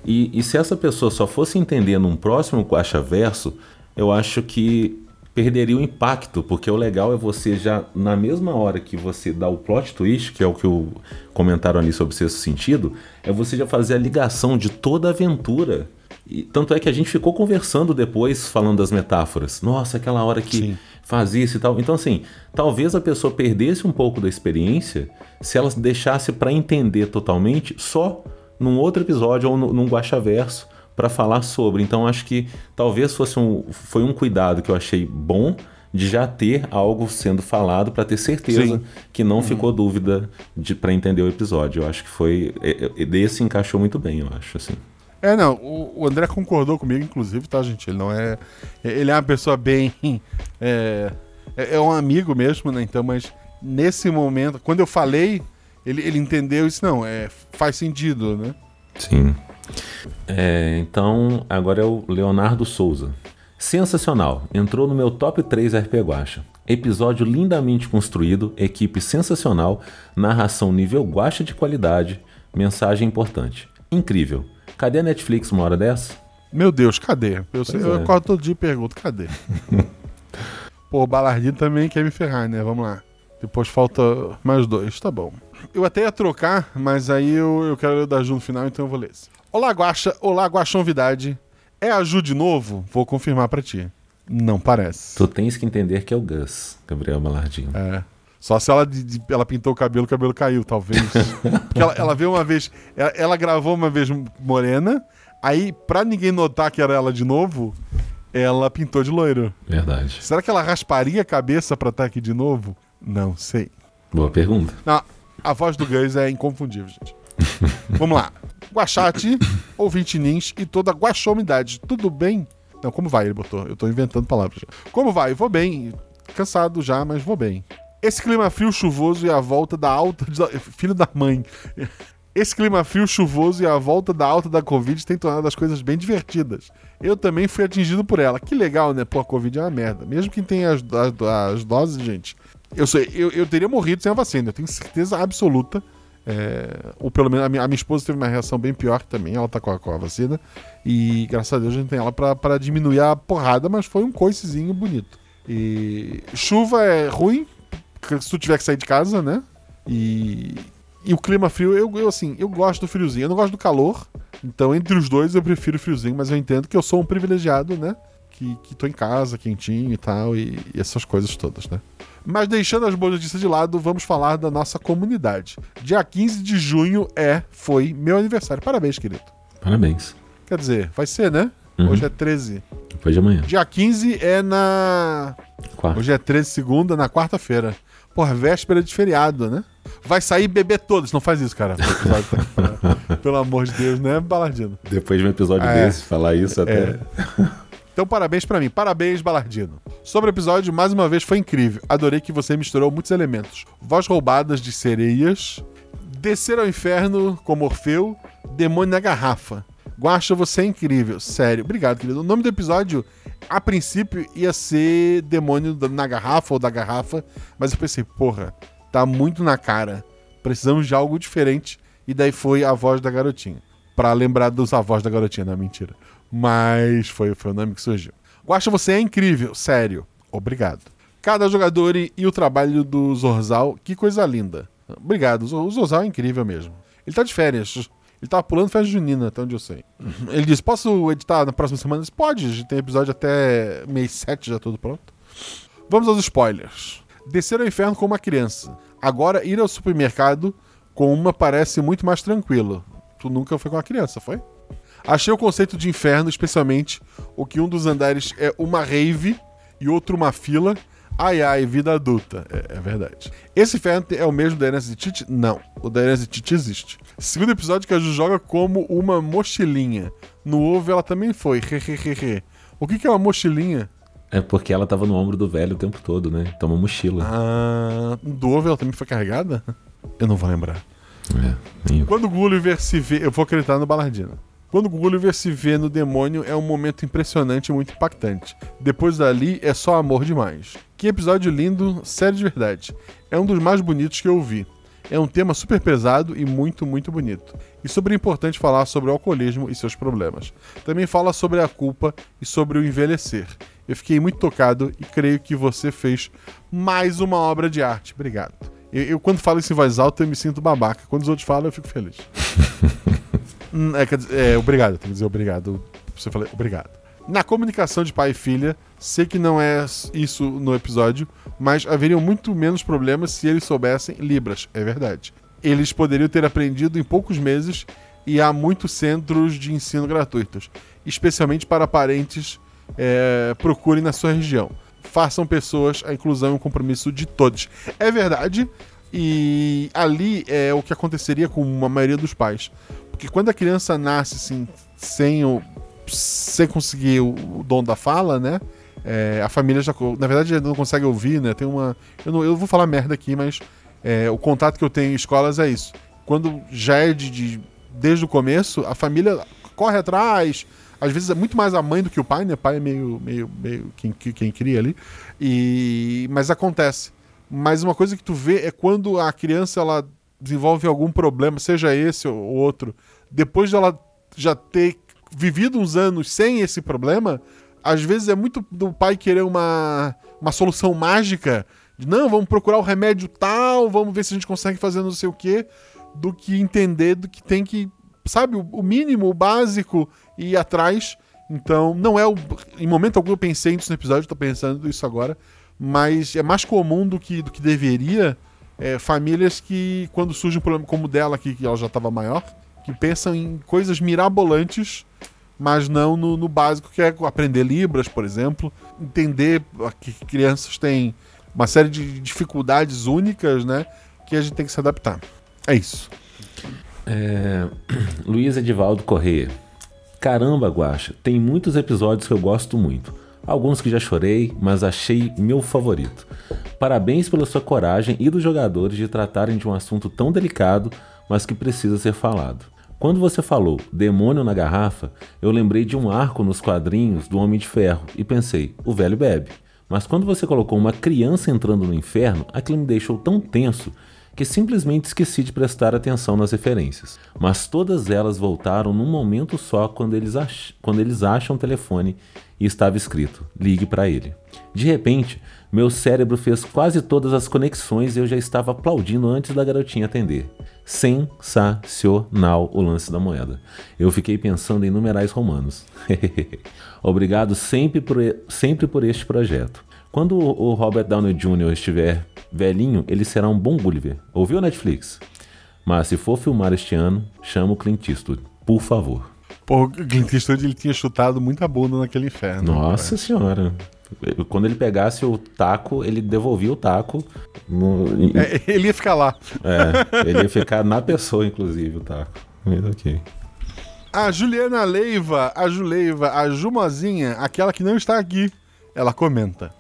E, e se essa pessoa só fosse entender num próximo Guaxa Verso, eu acho que perderia o impacto, porque o legal é você já, na mesma hora que você dá o plot twist, que é o que o comentaram ali sobre o sexto sentido, é você já fazer a ligação de toda a aventura. E, tanto é que a gente ficou conversando depois, falando das metáforas. Nossa, aquela hora que Sim. Faz isso e tal. Então, assim, talvez a pessoa perdesse um pouco da experiência se ela deixasse para entender totalmente só num outro episódio ou no- num guaxaverso para falar sobre. Então, acho que talvez fosse um, foi um cuidado que eu achei bom de já ter algo sendo falado para ter certeza Sim. que não ficou dúvida de para entender o episódio. Eu acho que foi é, é, desse encaixou muito bem, eu acho assim. É, não, o, o André concordou comigo, inclusive, tá, gente? Ele não é. Ele é uma pessoa bem. É, é é um amigo mesmo, né? Então, mas nesse momento, quando eu falei, Ele, ele entendeu isso, não, é, faz sentido, né? Sim. É, então, agora é o Leonardo Souza. Sensacional. Entrou no meu top 3 RP Guacha. Episódio lindamente construído, equipe sensacional, narração nível guacha de qualidade, mensagem importante. Incrível. Cadê a Netflix uma hora dessa? Meu Deus, cadê? Eu, sei, eu é. acordo todo dia e pergunto, cadê? Pô, o Balardinho também quer me ferrar, né? Vamos lá. Depois falta mais dois, tá bom. Eu até ia trocar, mas aí eu, eu quero dar Ju no final, então eu vou ler esse. Olá, Guaxa. Olá, Guaxa Novidade. É a Ju de novo? Vou confirmar pra ti. Não parece. Tu tens que entender que é o Gus, Gabriel Malardinho. É. Só se ela, de- de- ela pintou o cabelo, o cabelo caiu, talvez. Porque ela, ela veio uma vez. Ela, ela gravou uma vez morena, aí, pra ninguém notar que era ela de novo, ela pintou de loiro. Verdade. Será que ela rasparia a cabeça pra estar aqui de novo? Não sei. Boa pergunta. Não, a voz do Gus é inconfundível, gente. Vamos lá. Guachate, ouvinte nins e toda a guaxomidade. Tudo bem? Não, como vai? Ele botou. Eu tô inventando palavras. Como vai? Vou bem. Cansado já, mas vou bem. Esse clima frio, chuvoso e a volta da alta. de- Filho da mãe. Esse clima frio, chuvoso e a volta da alta da Covid tem tornado as coisas bem divertidas. Eu também fui atingido por ela. Que legal, né? Pô, a Covid é uma merda. Mesmo quem tem as, as, as doses, gente. Eu, sei, eu, eu teria morrido sem a vacina. Eu tenho certeza absoluta. É, ou pelo menos a minha, a minha esposa teve uma reação bem pior também. Ela tá com a, com a vacina. E graças a Deus a gente tem ela pra diminuir a porrada, mas foi um coicezinho bonito. E chuva é ruim, se tu tiver que sair de casa, né? E, e o clima frio, eu, eu assim, eu gosto do friozinho. Eu não gosto do calor. Então, entre os dois, eu prefiro o friozinho, mas eu entendo que eu sou um privilegiado, né? Que, que tô em casa, quentinho e tal, e, e essas coisas todas, né? Mas deixando as boas notícias de lado, vamos falar da nossa comunidade. Dia 15 de junho é, foi meu aniversário. Parabéns, querido. Parabéns. Quer dizer, vai ser, né? Uhum. Hoje é 13. Depois de amanhã. Dia 15 é na. Quarta. Hoje é 13 segunda, na quarta-feira. Porra, véspera de feriado, né? Vai sair bebê todos. Não faz isso, cara. Tá- Pelo amor de Deus, né, Balardino? Depois de um episódio É. desse, falar isso até. Então, parabéns pra mim. Parabéns, Balardino. Sobre o episódio, mais uma vez foi incrível. Adorei que você misturou muitos elementos: voz roubadas de sereias, descer ao inferno como Orfeu, demônio na garrafa. Guaxa, você é incrível. Sério. Obrigado, querido. O nome do episódio, a princípio, ia ser Demônio na garrafa ou da garrafa, mas eu pensei, porra, tá muito na cara. Precisamos de algo diferente. E daí foi a voz da garotinha. Pra lembrar dos avós da garotinha, não mentira. Mas foi, foi o nome que surgiu. Guaxa, você é incrível, sério. Obrigado. Cada jogador e, e o trabalho do Zorzal, que coisa linda. Obrigado, o Zorzal é incrível mesmo. Ele tá de férias. Ele tava pulando festa junina, até onde eu sei. Ele disse: Posso editar na próxima semana? Disse, Pode, a gente tem episódio até mês 7 já tudo pronto. Vamos aos spoilers. Descer ao inferno com uma criança. Agora ir ao supermercado com uma parece muito mais tranquilo. Tu nunca foi com uma criança, foi? Achei o conceito de inferno, especialmente o que um dos andares é uma rave e outro uma fila. Ai ai, vida adulta. É, é verdade. Esse inferno é o mesmo da Enes Tite? Não. O da Enes Tite existe. Segundo episódio que a Ju joga como uma mochilinha. No ovo ela também foi. Hehehehe. O que, que é uma mochilinha? É porque ela tava no ombro do velho o tempo todo, né? Então uma mochila. Ah, do ovo ela também foi carregada? Eu não vou lembrar. É. Quando o Gulliver se vê. Eu vou acreditar no Balardino. Quando o Gulliver se vê no demônio é um momento impressionante e muito impactante. Depois dali é só amor demais. Que episódio lindo, sério de verdade. É um dos mais bonitos que eu vi. É um tema super pesado e muito, muito bonito. E sobre importante falar sobre o alcoolismo e seus problemas. Também fala sobre a culpa e sobre o envelhecer. Eu fiquei muito tocado e creio que você fez mais uma obra de arte. Obrigado. Eu, eu, quando falo isso em voz alta, eu me sinto babaca. Quando os outros falam, eu fico feliz. Hum, é, quer dizer, é, obrigado, tem que dizer obrigado. Você falei obrigado. Na comunicação de pai e filha, sei que não é isso no episódio, mas haveriam muito menos problemas se eles soubessem Libras, é verdade. Eles poderiam ter aprendido em poucos meses e há muitos centros de ensino gratuitos, especialmente para parentes é, procurem na sua região. Façam pessoas, a inclusão é um compromisso de todos. É verdade, e ali é o que aconteceria com a maioria dos pais. Porque quando a criança nasce assim, sem, o, sem conseguir o, o dom da fala, né? É, a família já. Na verdade, não consegue ouvir, né? Tem uma. Eu, não, eu vou falar merda aqui, mas É, o contato que eu tenho em escolas é isso. Quando já é de, de- desde o começo, a família corre atrás. Às vezes é muito mais a mãe do que o pai, né? O pai é meio, meio, meio quem, quem cria ali. E, mas acontece. Mas uma coisa que tu vê é quando a criança ela desenvolve algum problema, seja esse ou outro, depois de ela já ter vivido uns anos sem esse problema, às vezes é muito do pai querer uma, uma solução mágica. De, não, vamos procurar o remédio tal, vamos ver se a gente consegue fazer não sei o quê, do que entender do que tem que, sabe, o, mínimo, o básico e ir atrás. Então, não é o. Em momento algum eu pensei nisso no episódio, tô pensando isso agora. Mas é mais comum do que, do que deveria é, famílias que, quando surge um problema como o dela aqui, que ela já estava maior, que pensam em coisas mirabolantes, mas não no, no básico, que é aprender Libras, por exemplo, entender que crianças têm uma série de dificuldades únicas, né? Que a gente tem que se adaptar. É isso. É... Luiz Edivaldo Corrêa. Caramba, Guaxa, tem muitos episódios que eu gosto muito. Alguns que já chorei, mas achei meu favorito. Parabéns pela sua coragem e dos jogadores de tratarem de um assunto tão delicado, mas que precisa ser falado. Quando você falou demônio na garrafa, eu lembrei de um arco nos quadrinhos do Homem de Ferro e pensei, o velho bebe. Mas quando você colocou uma criança entrando no inferno, aquilo me deixou tão tenso que simplesmente esqueci de prestar atenção nas referências. Mas todas elas voltaram num momento só quando eles, ach quando eles acham o telefone e estava escrito: ligue para ele. De repente, meu cérebro fez quase todas as conexões e eu já estava aplaudindo antes da garotinha atender. Sensacional o lance da moeda. Eu fiquei pensando em numerais romanos. Obrigado sempre por, sempre por este projeto. Quando o Robert Downey Jr. estiver velhinho, ele será um bom Gulliver. Ouviu, Netflix? Mas se for filmar este ano, chama o Clint Eastwood, por favor. Pô, o Clint Eastwood ele tinha chutado muita bunda naquele inferno. Nossa senhora. Quando ele pegasse o taco, ele devolvia o taco. No... É, ele ia ficar lá. É, ele ia ficar na pessoa, inclusive, o taco. Mas ok. A Juliana Leiva, a Juleiva, a Jumozinha, aquela que não está aqui, ela comenta.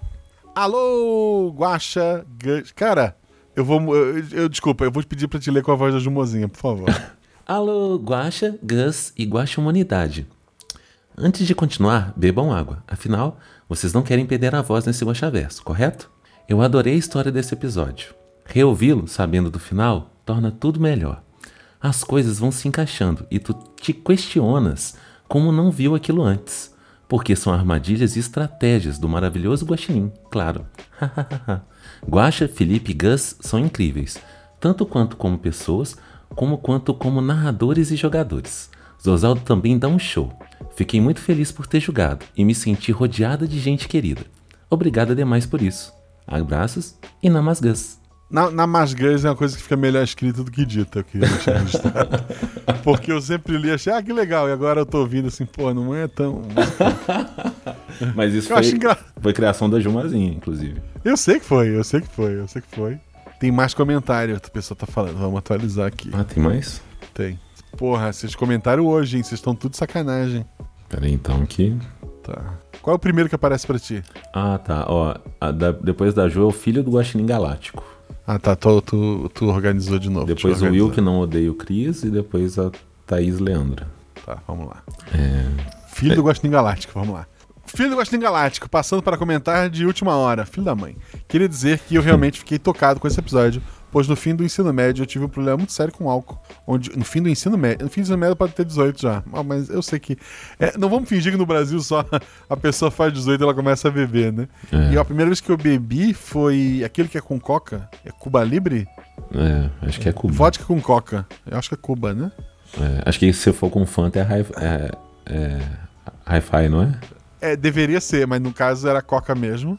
Alô, Guaxa. Gus- Cara, eu vou. Eu, eu- desculpa, eu vou te pedir pra te ler com a voz da Jumozinha, por favor. Alô, Guaxa, Gus e Guaxa Humanidade. Antes de continuar, bebam água. Afinal, vocês não querem perder a voz nesse Guaxaverso, correto? Eu adorei a história desse episódio. Reouvi-lo, sabendo do final, torna tudo melhor. As coisas vão se encaixando e tu te questionas como não viu aquilo antes. Porque são armadilhas e estratégias do maravilhoso Guaxinim, claro. Guaxa, Felipe e Gus são incríveis, tanto quanto como pessoas, como quanto como narradores e jogadores. Zosaldo também dá um show. Fiquei muito feliz por ter jogado e me senti rodeada de gente querida. Obrigada demais por isso. Abraços e namasgas. Na, na Masgãs é uma coisa que fica melhor escrita do que dita, eu queria deixar registrado. Porque eu sempre li e achei, ah, que legal. E agora eu tô ouvindo assim, pô, não é tão. Mas isso foi, engra... foi criação da Jumazinha, inclusive. Eu sei que foi, eu sei que foi, eu sei que foi. Tem mais comentário, outra pessoa tá falando. Vamos atualizar aqui. Ah, tem mais? Tem. Porra, vocês comentaram hoje, hein? Vocês estão tudo de sacanagem. Peraí, então aqui. Tá. Qual é o primeiro que aparece pra ti? Ah, tá. Ó, da- depois da Ju é o filho do Guaxinim Galáctico. Ah, tá. Tu, tu, tu organizou de novo. Depois o Will, que não odeia o Cris, e depois a Thaís Leandra. Tá, vamos lá. É. Filho do Guaxinim Galáctico, vamos lá. Filho do Guaxinim Galáctico, passando para comentar de última hora. Filho da mãe. Queria dizer que eu realmente fiquei tocado com esse episódio, pois no fim do ensino médio eu tive um problema muito sério com álcool. Onde, no fim do ensino médio. No fim do ensino médio pode ter 18 já. Ah, Mas eu sei que. é, não vamos fingir que no Brasil só a pessoa faz 18 e ela começa a beber, né? É. E a primeira vez que eu bebi foi aquele que é com coca. É Cuba Libre? É, acho que é Cuba. Vodka com coca. Eu acho que é Cuba, né? É, acho que se for com Fanta é Hi- é, é, Hi-Fi, não é? É, deveria ser, mas no caso era coca mesmo.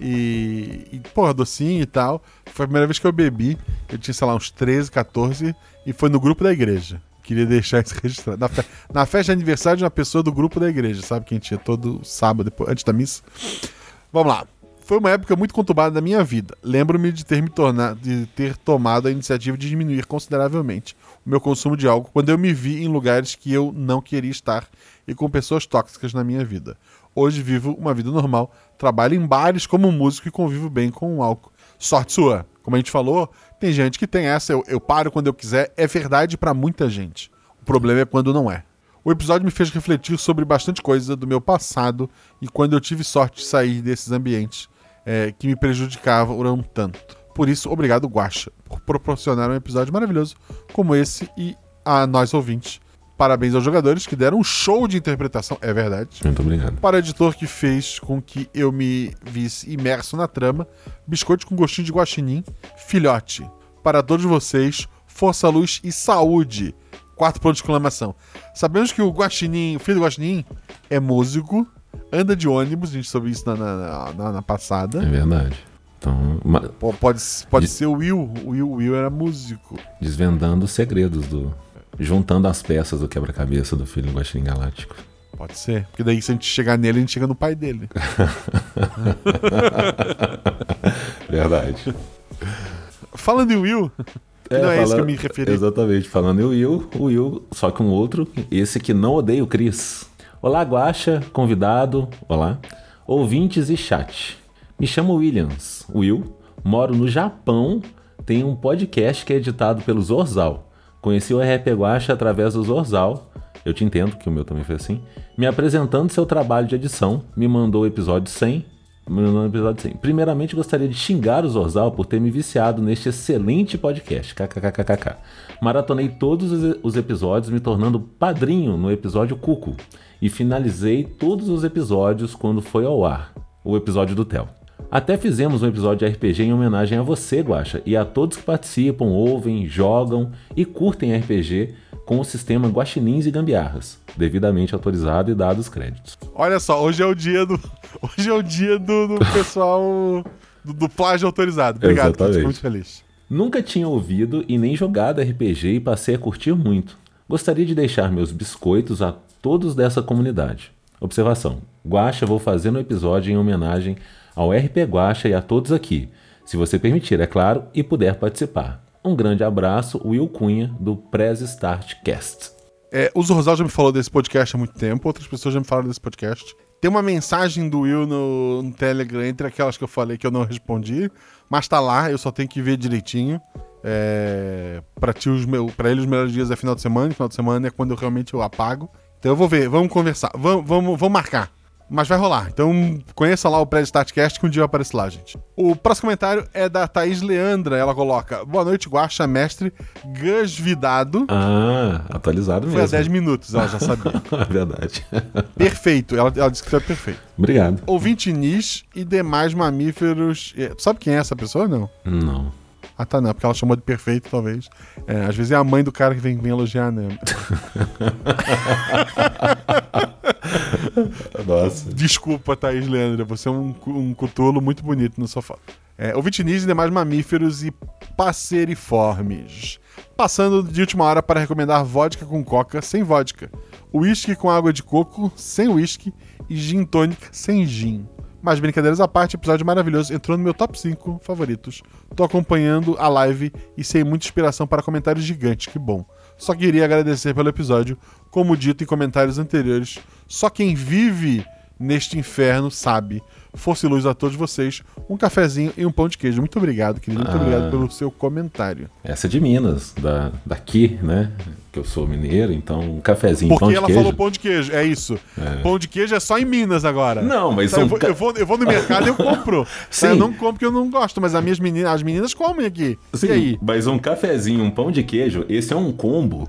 E, e, porra, docinho e tal. Foi a primeira vez que eu bebi. Eu tinha, sei lá, uns 13, 14. E foi no grupo da igreja. Queria deixar isso registrado. Na, fe- na festa de aniversário de uma pessoa do grupo da igreja, sabe? Que a gente todo sábado, depois, antes da missa. Vamos lá. Foi uma época muito conturbada da minha vida. Lembro-me de ter me tornado, de ter tomado a iniciativa de diminuir consideravelmente o meu consumo de álcool quando eu me vi em lugares que eu não queria estar e com pessoas tóxicas na minha vida. Hoje vivo uma vida normal, trabalho em bares como músico e convivo bem com o álcool. Sorte sua, Como a gente falou, tem gente que tem essa, eu, eu paro quando eu quiser, é verdade pra muita gente. O problema é quando não é. O episódio me fez refletir sobre bastante coisa do meu passado e quando eu tive sorte de sair desses ambientes é, que me prejudicavam tanto. Por isso, obrigado, Guaxa, por proporcionar um episódio maravilhoso como esse e a nós ouvintes. Parabéns aos jogadores que deram um show de interpretação, é verdade. Muito obrigado. Para o editor que fez com que eu me visse imerso na trama, biscoito com gostinho de guaxinim, filhote. Para todos vocês, força, luz e saúde. Quatro pontos de exclamação. Sabemos que o guaxinim, o filho do guaxinim, é músico, anda de ônibus, a gente soube isso na, na, na, na passada. É verdade. Então, ma- Pô, Pode, pode De- ser o Will. O Will, o Will era músico. desvendando os segredos do. Juntando as peças do quebra-cabeça do filho do Guaxinim Galáctico. Pode ser. Porque daí, se a gente chegar nele, a gente chega no pai dele. Verdade. Falando em Will, que não é esse que eu me referi. Exatamente. Falando em Will, o Will, só que um outro, esse que não odeia o Cris. Olá, Guaxa, convidado, olá, ouvintes e chat. Me chamo Williams, Will, moro no Japão, tenho um podcast que é editado pelo Zorzal. Conheci o RP Guaxa através do Zorzal, eu te entendo que o meu também foi assim, me apresentando seu trabalho de edição, me mandou o episódio 100, me mandou o episódio 100. Primeiramente, gostaria de xingar o Zorzal por ter me viciado neste excelente podcast, kkkkkk. Maratonei todos os- os episódios, me tornando padrinho no episódio Cuco, e finalizei todos os episódios quando foi ao ar, o episódio do Theo. Até fizemos um episódio de RPG em homenagem a você, Guaxa, e a todos que participam, ouvem, jogam e curtem RPG com o sistema Guaxinins e Gambiarras, devidamente autorizado e dados créditos. Olha só, hoje é o dia do. Hoje é o dia do, do pessoal do, do plágio autorizado. Obrigado, fico muito feliz. Nunca tinha ouvido e nem jogado RPG e passei a curtir muito. Gostaria de deixar meus biscoitos a todos dessa comunidade. Observação: Guaxa vou fazer no episódio em homenagem ao RP Guaxa e a todos aqui, se você permitir, é claro, e puder participar. Um grande abraço, Will Cunha, do Press Start Cast. É, o Zorzal já me falou desse podcast há muito tempo, outras pessoas já me falaram desse podcast. Tem uma mensagem do Will no, no Telegram, entre aquelas que eu falei que eu não respondi, mas tá lá, eu só tenho que ver direitinho. É, pra, ti, os meu, pra ele, os melhores dias é final de semana, e final de semana é quando eu realmente eu apago. Então eu vou ver, vamos conversar, vamos, vamos, vamos marcar. Mas vai rolar. Então conheça lá o Pré-Statcast que um dia eu apareço lá, gente. O próximo comentário é da Thaís Leandra. Ela coloca: Boa noite, Guaxa, mestre Gasvidado. Ah, atualizado Foi há mesmo. 10 minutos, ela já sabia. Verdade. perfeito. Ela, ela disse que foi perfeito. Obrigado. Ouvinte nis e demais mamíferos. é, Tu sabe quem é essa pessoa não? Não. Ah, tá, não. Porque ela chamou de perfeito, talvez. É, às vezes é a mãe do cara que vem, vem elogiar, né? Nossa. Desculpa, Thaís Leandra. Você é um, um cutulo muito bonito no sofá. É, ouvinte nis e demais mamíferos e passeriformes. Passando de última hora para recomendar vodka com coca sem vodka. Whisky com água de coco sem whisky e gin tônica sem gin. Mas brincadeiras à parte, episódio maravilhoso entrou no meu top 5 favoritos. Tô acompanhando a live e sem muita inspiração para comentários gigantes, que bom. Só queria agradecer pelo episódio. Como dito em comentários anteriores, só quem vive neste inferno sabe. Força e luz a todos vocês. Um cafezinho e um pão de queijo. Muito obrigado, querido. Muito Ah. obrigado pelo seu comentário. Essa é de Minas, da, daqui, né? Que eu sou mineiro, então um cafezinho, pão Porque de ela queijo. falou pão de queijo. É isso. Pão de queijo é só em Minas agora. Não, mas Tá, eu, vou, eu, vou, eu vou no mercado e eu compro. Tá, Sim. Eu não compro porque eu não gosto, mas as minhas meninas, as meninas comem aqui. Sim, E aí? mas um cafezinho, um pão de queijo, esse é um combo.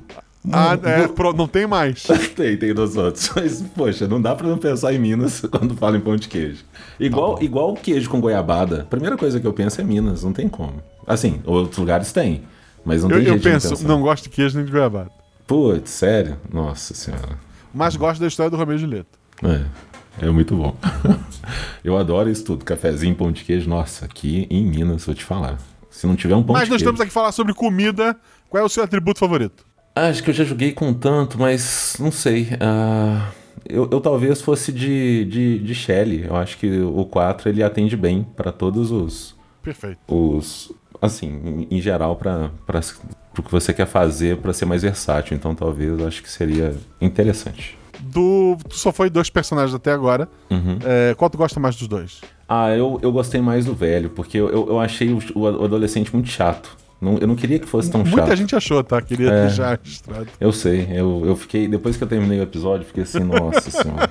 Ah, é, pro- não tem mais. Tem, tem dos outros. Mas, poxa, não dá pra não pensar em Minas quando fala em pão de queijo. Igual, igual queijo com goiabada. Primeira coisa que eu penso é Minas, não tem como. Assim, outros lugares tem. Mas não Eu, tem eu jeito de penso, não gosto de queijo nem de goiabada. Putz, sério? Nossa senhora. Mas gosto da história do Romeu e Julieta. É, é muito bom. eu adoro isso tudo. Cafezinho, pão de queijo. Nossa, aqui em Minas, vou te falar. Se não tiver um pão Mas de nós queijo... estamos aqui falar sobre comida. Qual é o seu atributo favorito? Ah, Acho que eu já joguei com tanto, mas não sei. Ah, eu, eu talvez fosse de, de, de Shelly. Eu acho que o 4 ele atende bem pra todos os. Perfeito. os assim, em, em geral, para o que você quer fazer pra ser mais versátil. Então talvez eu acho que seria interessante. Do, tu só foi dois personagens até agora. Uhum. É, qual tu gosta mais dos dois? Ah, eu, eu gostei mais do velho, porque eu, eu, eu achei o, o adolescente muito chato. Não, eu não queria que fosse tão chato. Muita gente achou, tá? Queria É. deixar registrado. Eu sei, eu, eu fiquei. Depois que eu terminei o episódio, fiquei assim, nossa senhora.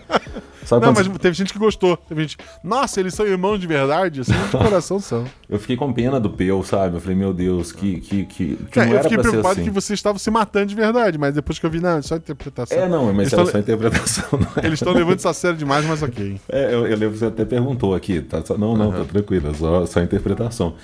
Sabe Não, quando mas teve gente que gostou. Teve gente, nossa, eles são irmãos de verdade? Assim, de coração são. Eu fiquei com pena do Peu, sabe? Eu falei, meu Deus, que. que, que, que É, não eu fiquei preocupado assim. que vocês estavam se matando de verdade, mas depois que eu vi, não, é só interpretação. É, não, mas eles era tão- só interpretação, é? Eles estão levando isso a sério demais, mas ok. É, eu, eu lembro que você até perguntou aqui. Tá, não, não, tá tranquilo, é só, só interpretação.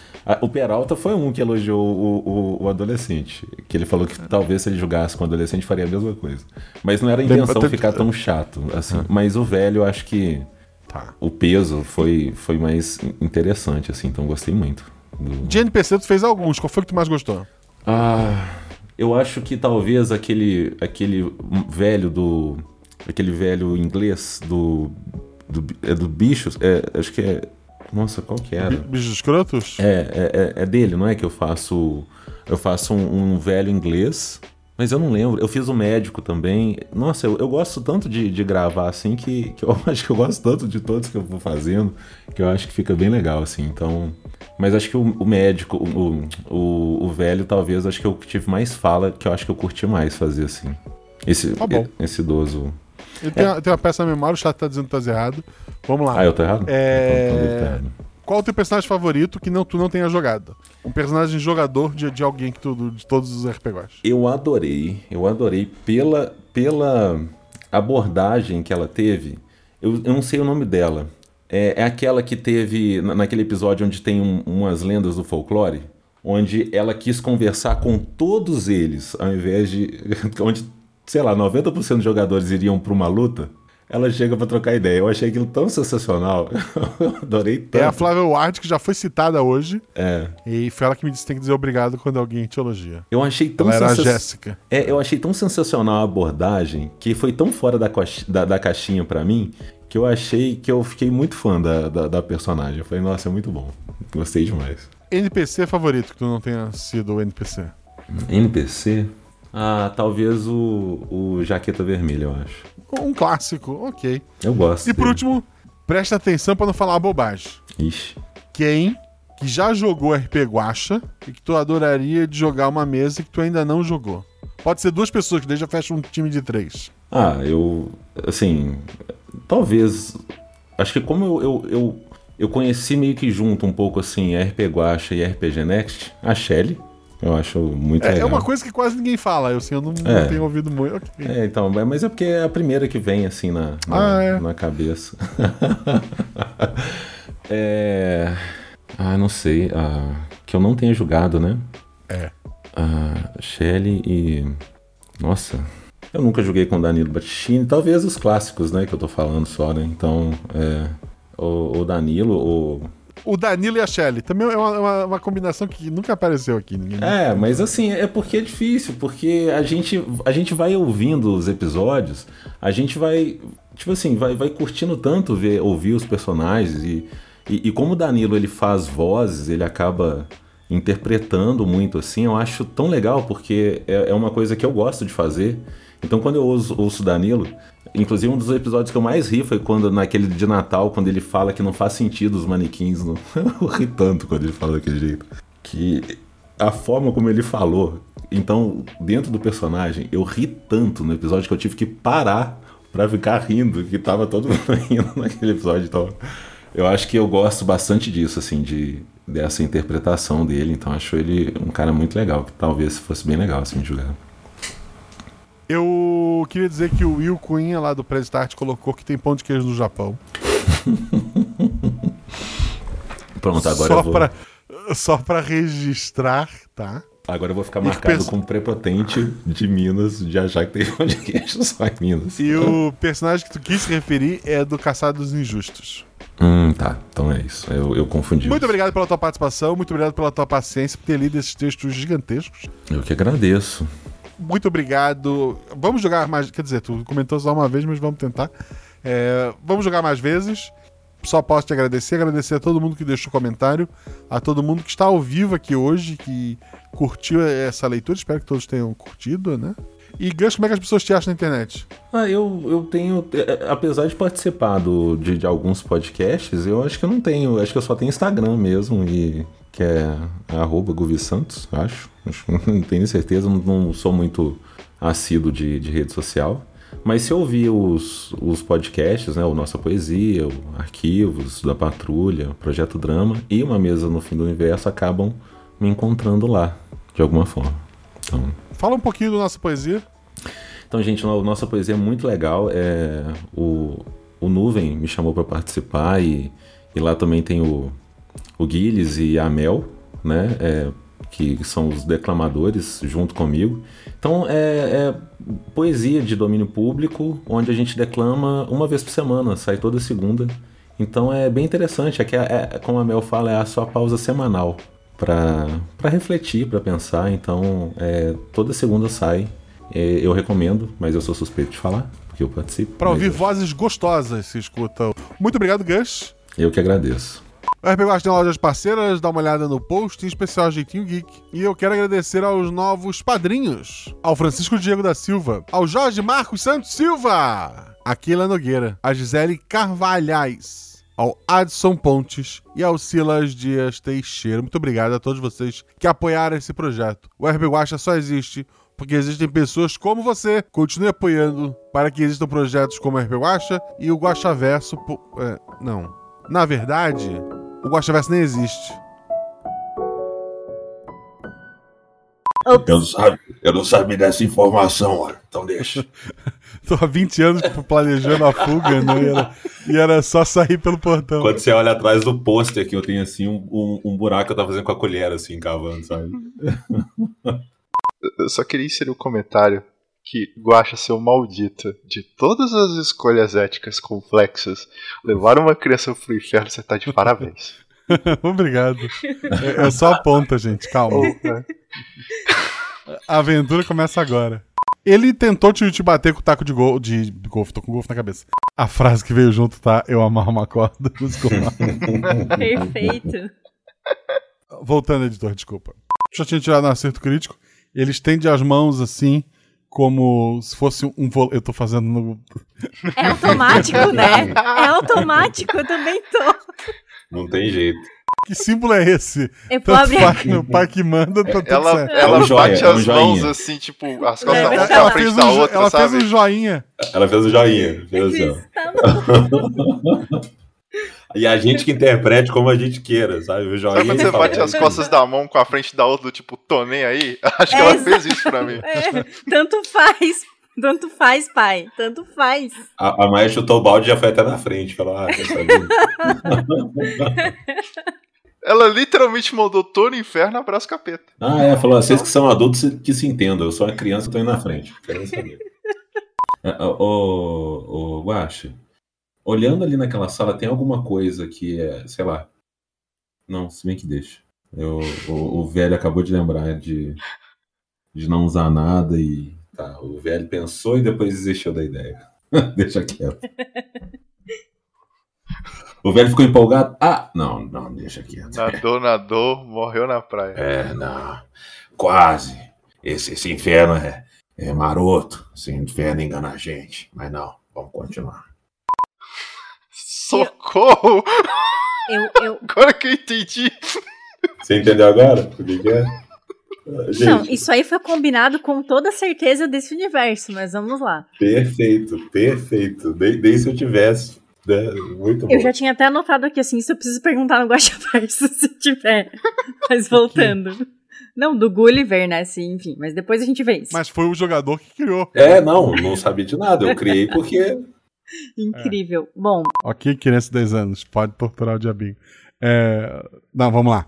O Peralta foi um que elogiou o, o, o adolescente. Que ele falou que talvez se ele jogasse com o adolescente faria a mesma coisa. Mas não era a intenção ficar tão chato, assim. Mas o velho, eu acho que Tá. o peso foi, foi mais interessante, assim. Então gostei muito. do- De NPC, tu fez alguns. Qual foi que tu mais gostou? Ah, eu acho que talvez aquele aquele velho do aquele velho inglês do do, é do bichos, é, acho que é nossa, qual que era? Bichos escrotos? É, é, é- é dele, não é que eu faço eu faço um, um velho inglês, mas eu não lembro. Eu fiz o médico também. Nossa, eu, eu gosto tanto de, de gravar assim que, que eu acho que eu gosto tanto de todos que eu vou fazendo que eu acho que fica bem legal assim. Então, mas acho que o, o médico, o, o, o velho, talvez acho que eu tive mais fala que eu acho que eu curti mais fazer assim. Esse, Tá bom. esse idoso. Ele tem, uma, tem uma peça na memória, o chat tá dizendo que tá errado. Vamos lá. Ah, eu tô errado? É- Então, então ter errado. Qual o teu personagem favorito que não, tu não tenha jogado? Um personagem jogador de, de alguém que tu, de todos os RPGs. Eu adorei, eu adorei pela, pela abordagem que ela teve. Eu, eu não sei o nome dela. É, é aquela que teve na- naquele episódio onde tem um- umas lendas do folclore, onde ela quis conversar com todos eles, ao invés de. onde, sei lá, 90% dos jogadores iriam para uma luta. Ela chega para trocar ideia. Eu achei aquilo tão sensacional. Eu adorei tanto. É a Flávia Ward, que já foi citada hoje. É. E foi ela que me disse que tem que dizer obrigado quando alguém te elogia. Eu achei tão Ela era a sensa- Jéssica. É, eu achei tão sensacional a abordagem que foi tão fora da, coxi- da, da caixinha pra mim que eu achei que eu fiquei muito fã da, da, da personagem. Eu falei, nossa, é muito bom. Gostei demais. NPC favorito que tu não tenha sido o NPC. NPC? Ah, talvez o, o Jaqueta Vermelha, eu acho. Um clássico, ok. Eu gosto. E por dele. último, presta atenção pra não falar bobagem. Ixi. Quem que já jogou RP Guacha e que tu adoraria de jogar uma mesa que tu ainda não jogou? Pode ser duas pessoas, que daí já fecha um time de três. Ah, eu. Assim. Talvez. Acho que como eu, eu, eu, eu conheci meio que junto um pouco assim RP Guacha e RPG Next, a Shelly. Eu acho muito É, é legal. uma coisa que quase ninguém fala, eu, assim, eu não, não É. tenho ouvido muito. Ok. É, então, mas é porque é a primeira que vem assim na, na, Ah, é. na cabeça. é. Ah, não sei. Ah, que eu não tenha jogado, né? É. Ah, Shelly e. Nossa. Eu nunca joguei com Danilo Battistini. Talvez os clássicos, né? Que eu tô falando só, né? Então, é. O, o Danilo, o. O Danilo e a Shelly. Também é uma, uma- uma combinação que nunca apareceu aqui. Ninguém... É, mas assim, é porque é difícil, porque a gente, a gente vai ouvindo os episódios, a gente vai, tipo assim, vai, vai curtindo tanto ver, ouvir os personagens e, e, e como o Danilo ele faz vozes, ele acaba interpretando muito assim, eu acho tão legal, porque é, é uma coisa que eu gosto de fazer. Então quando eu ouço, ouço Danilo, inclusive um dos episódios que eu mais ri foi quando naquele de Natal, quando ele fala que não faz sentido os manequins, no... eu ri tanto quando ele fala daquele jeito. Que a forma como ele falou, então dentro do personagem, eu ri tanto no episódio que eu tive que parar pra ficar rindo, que tava todo mundo rindo naquele episódio. Então, eu acho que eu gosto bastante disso, assim, de dessa interpretação dele. Então, acho ele um cara muito legal, que talvez fosse bem legal, assim, de. Eu queria dizer que o Will Cunha, lá do Press Start, colocou que tem pão de queijo no Japão. Pronto, agora só, eu vou, pra, só pra registrar, tá? agora eu vou ficar E marcado pensa- como prepotente de Minas, de achar que tem pão de queijo só em Minas. E o personagem que tu quis se referir é do Caçado dos Injustos. Hum, tá. Então é isso. Eu, eu confundi. Muito obrigado pela tua participação, muito obrigado pela tua paciência por ter lido esses textos gigantescos. Eu que agradeço. Muito obrigado. Vamos jogar mais. Quer dizer, tu comentou só uma vez, mas vamos tentar. É, vamos jogar mais vezes. Só posso te agradecer, agradecer a todo mundo que deixou comentário, a todo mundo que está ao vivo aqui hoje, que curtiu essa leitura. Espero que todos tenham curtido, né? E Gus, como é que as pessoas te acham na internet? Ah, eu, eu tenho. é, Apesar de participar do, de, de alguns podcasts, eu acho que eu não tenho. Acho que eu só tenho Instagram mesmo, e que é arroba Guvi Santos, acho. não tenho certeza, não, não sou muito assíduo de, de rede social. Mas se eu ouvir os, os podcasts, né, o Nossa Poesia, o Arquivos, da Patrulha, o Projeto Drama e Uma Mesa no Fim do Universo acabam me encontrando lá, de alguma forma. Então, Fala um pouquinho da nossa poesia. então, gente, no- nossa poesia é muito legal. É, o, o Nuvem me chamou para participar e, e lá também tem o, o Guilherme e a Mel, né? é, que são os declamadores junto comigo. Então, é, é poesia de domínio público, onde a gente declama uma vez por semana, sai toda segunda. Então é bem interessante, é que é, como a Mel fala, é a sua pausa semanal para refletir, para pensar. Então, é, toda segunda sai. É, eu recomendo, mas eu sou suspeito de falar, porque eu participo. Pra mas ouvir eu- vozes gostosas, se escuta. Muito obrigado, Gus. Eu que agradeço. O RP Guacha tem lojas parceiras, dá uma olhada no post, em especial Jeitinho Geek. E eu quero agradecer aos novos padrinhos: ao Francisco Diego da Silva, ao Jorge Marcos Santos Silva, a Keila Nogueira, a Gisele Carvalhais, ao Adson Pontes e ao Silas Dias Teixeira. Muito obrigado a todos vocês que apoiaram esse projeto. O RP Guacha só existe porque existem pessoas como você. Continue apoiando para que existam projetos como o RP Guacha e o Guacha Verso. é, não. Na verdade, o Guaxaverso nem existe. Eu não, sabe, eu não sabia dessa informação, olha. Então deixa. Tô há 20 anos planejando a fuga, né? E era, e era só sair pelo portão. Quando você olha atrás do pôster que eu tenho assim, um, um, um buraco que eu tava fazendo com a colher, assim, cavando, sabe? Eu só queria inserir um comentário que Guacha, seu maldito, de todas as escolhas éticas complexas, levar uma criança pro inferno, você tá de parabéns. Obrigado. É, é só a ponta, gente. Calma. A aventura começa agora. Ele tentou te, te bater com o taco de, gol, de golfe. Tô com golfe na cabeça. A frase que veio junto tá: Eu amarro uma corda. Perfeito. Voltando, editor, desculpa. Já tinha tirado um acerto crítico. Ele estende as mãos assim, como se fosse um. vol- Eu tô fazendo no. É automático, né? É automático, eu também tô. Não tem jeito. Que símbolo é esse? É Tanto pobre. pai, o pai que manda, tá tudo Ela, certo. ela É um joia, bate é um as joinha. mãos assim, tipo, as costas É, da pra lá. frente fez da um, outra, ela sabe? fez um joinha. Ela fez o joinha. Fez assim, ó. E a gente que interprete como a gente queira, sabe? O joinha Sabe quando você fala, bate "É as costas da mão com a frente da outra, do tipo, tô nem aí? Acho que É, ela fez isso pra mim. É, tanto faz. Tanto faz, pai. Tanto faz. A, a Maia chutou o balde e já foi até na frente. Falou, ah? Ela literalmente mandou tô no inferno, abraço capeta. ah, é, falou, vocês que são adultos que se entendam. Eu sou uma criança, tô indo na frente. Quero saber. Ô, ô, Guaxa, olhando ali naquela sala, tem alguma coisa que é, sei lá. Não, se bem que deixa. Eu, o, o velho acabou de lembrar de, de não usar nada e. Tá, o velho pensou e depois desistiu da ideia. deixa quieto. O velho ficou empolgado. Ah, não, não, deixa quieto. Nadou, nadou, morreu na praia. É, não. Quase. Esse, esse inferno é, é maroto. Esse inferno engana a gente. Mas não, vamos continuar. Socorro! Eu, eu... Agora que eu entendi. Você entendeu agora? O que, que é? Gente, Não, isso aí foi combinado com toda certeza desse universo, mas vamos lá. perfeito, perfeito. Nem, se eu tivesse. Né? Muito bom. Eu já tinha até anotado aqui assim, isso eu preciso perguntar no Guaxaverso se tiver. Mas voltando. Não, do Gulliver, né? Assim, enfim, mas depois a gente vê isso. Mas foi o jogador que criou. É, não, não sabia de nada. Eu criei porque. Incrível. Bom, Ok, criança de 10 anos, pode torturar o diabinho. É, Não, vamos lá.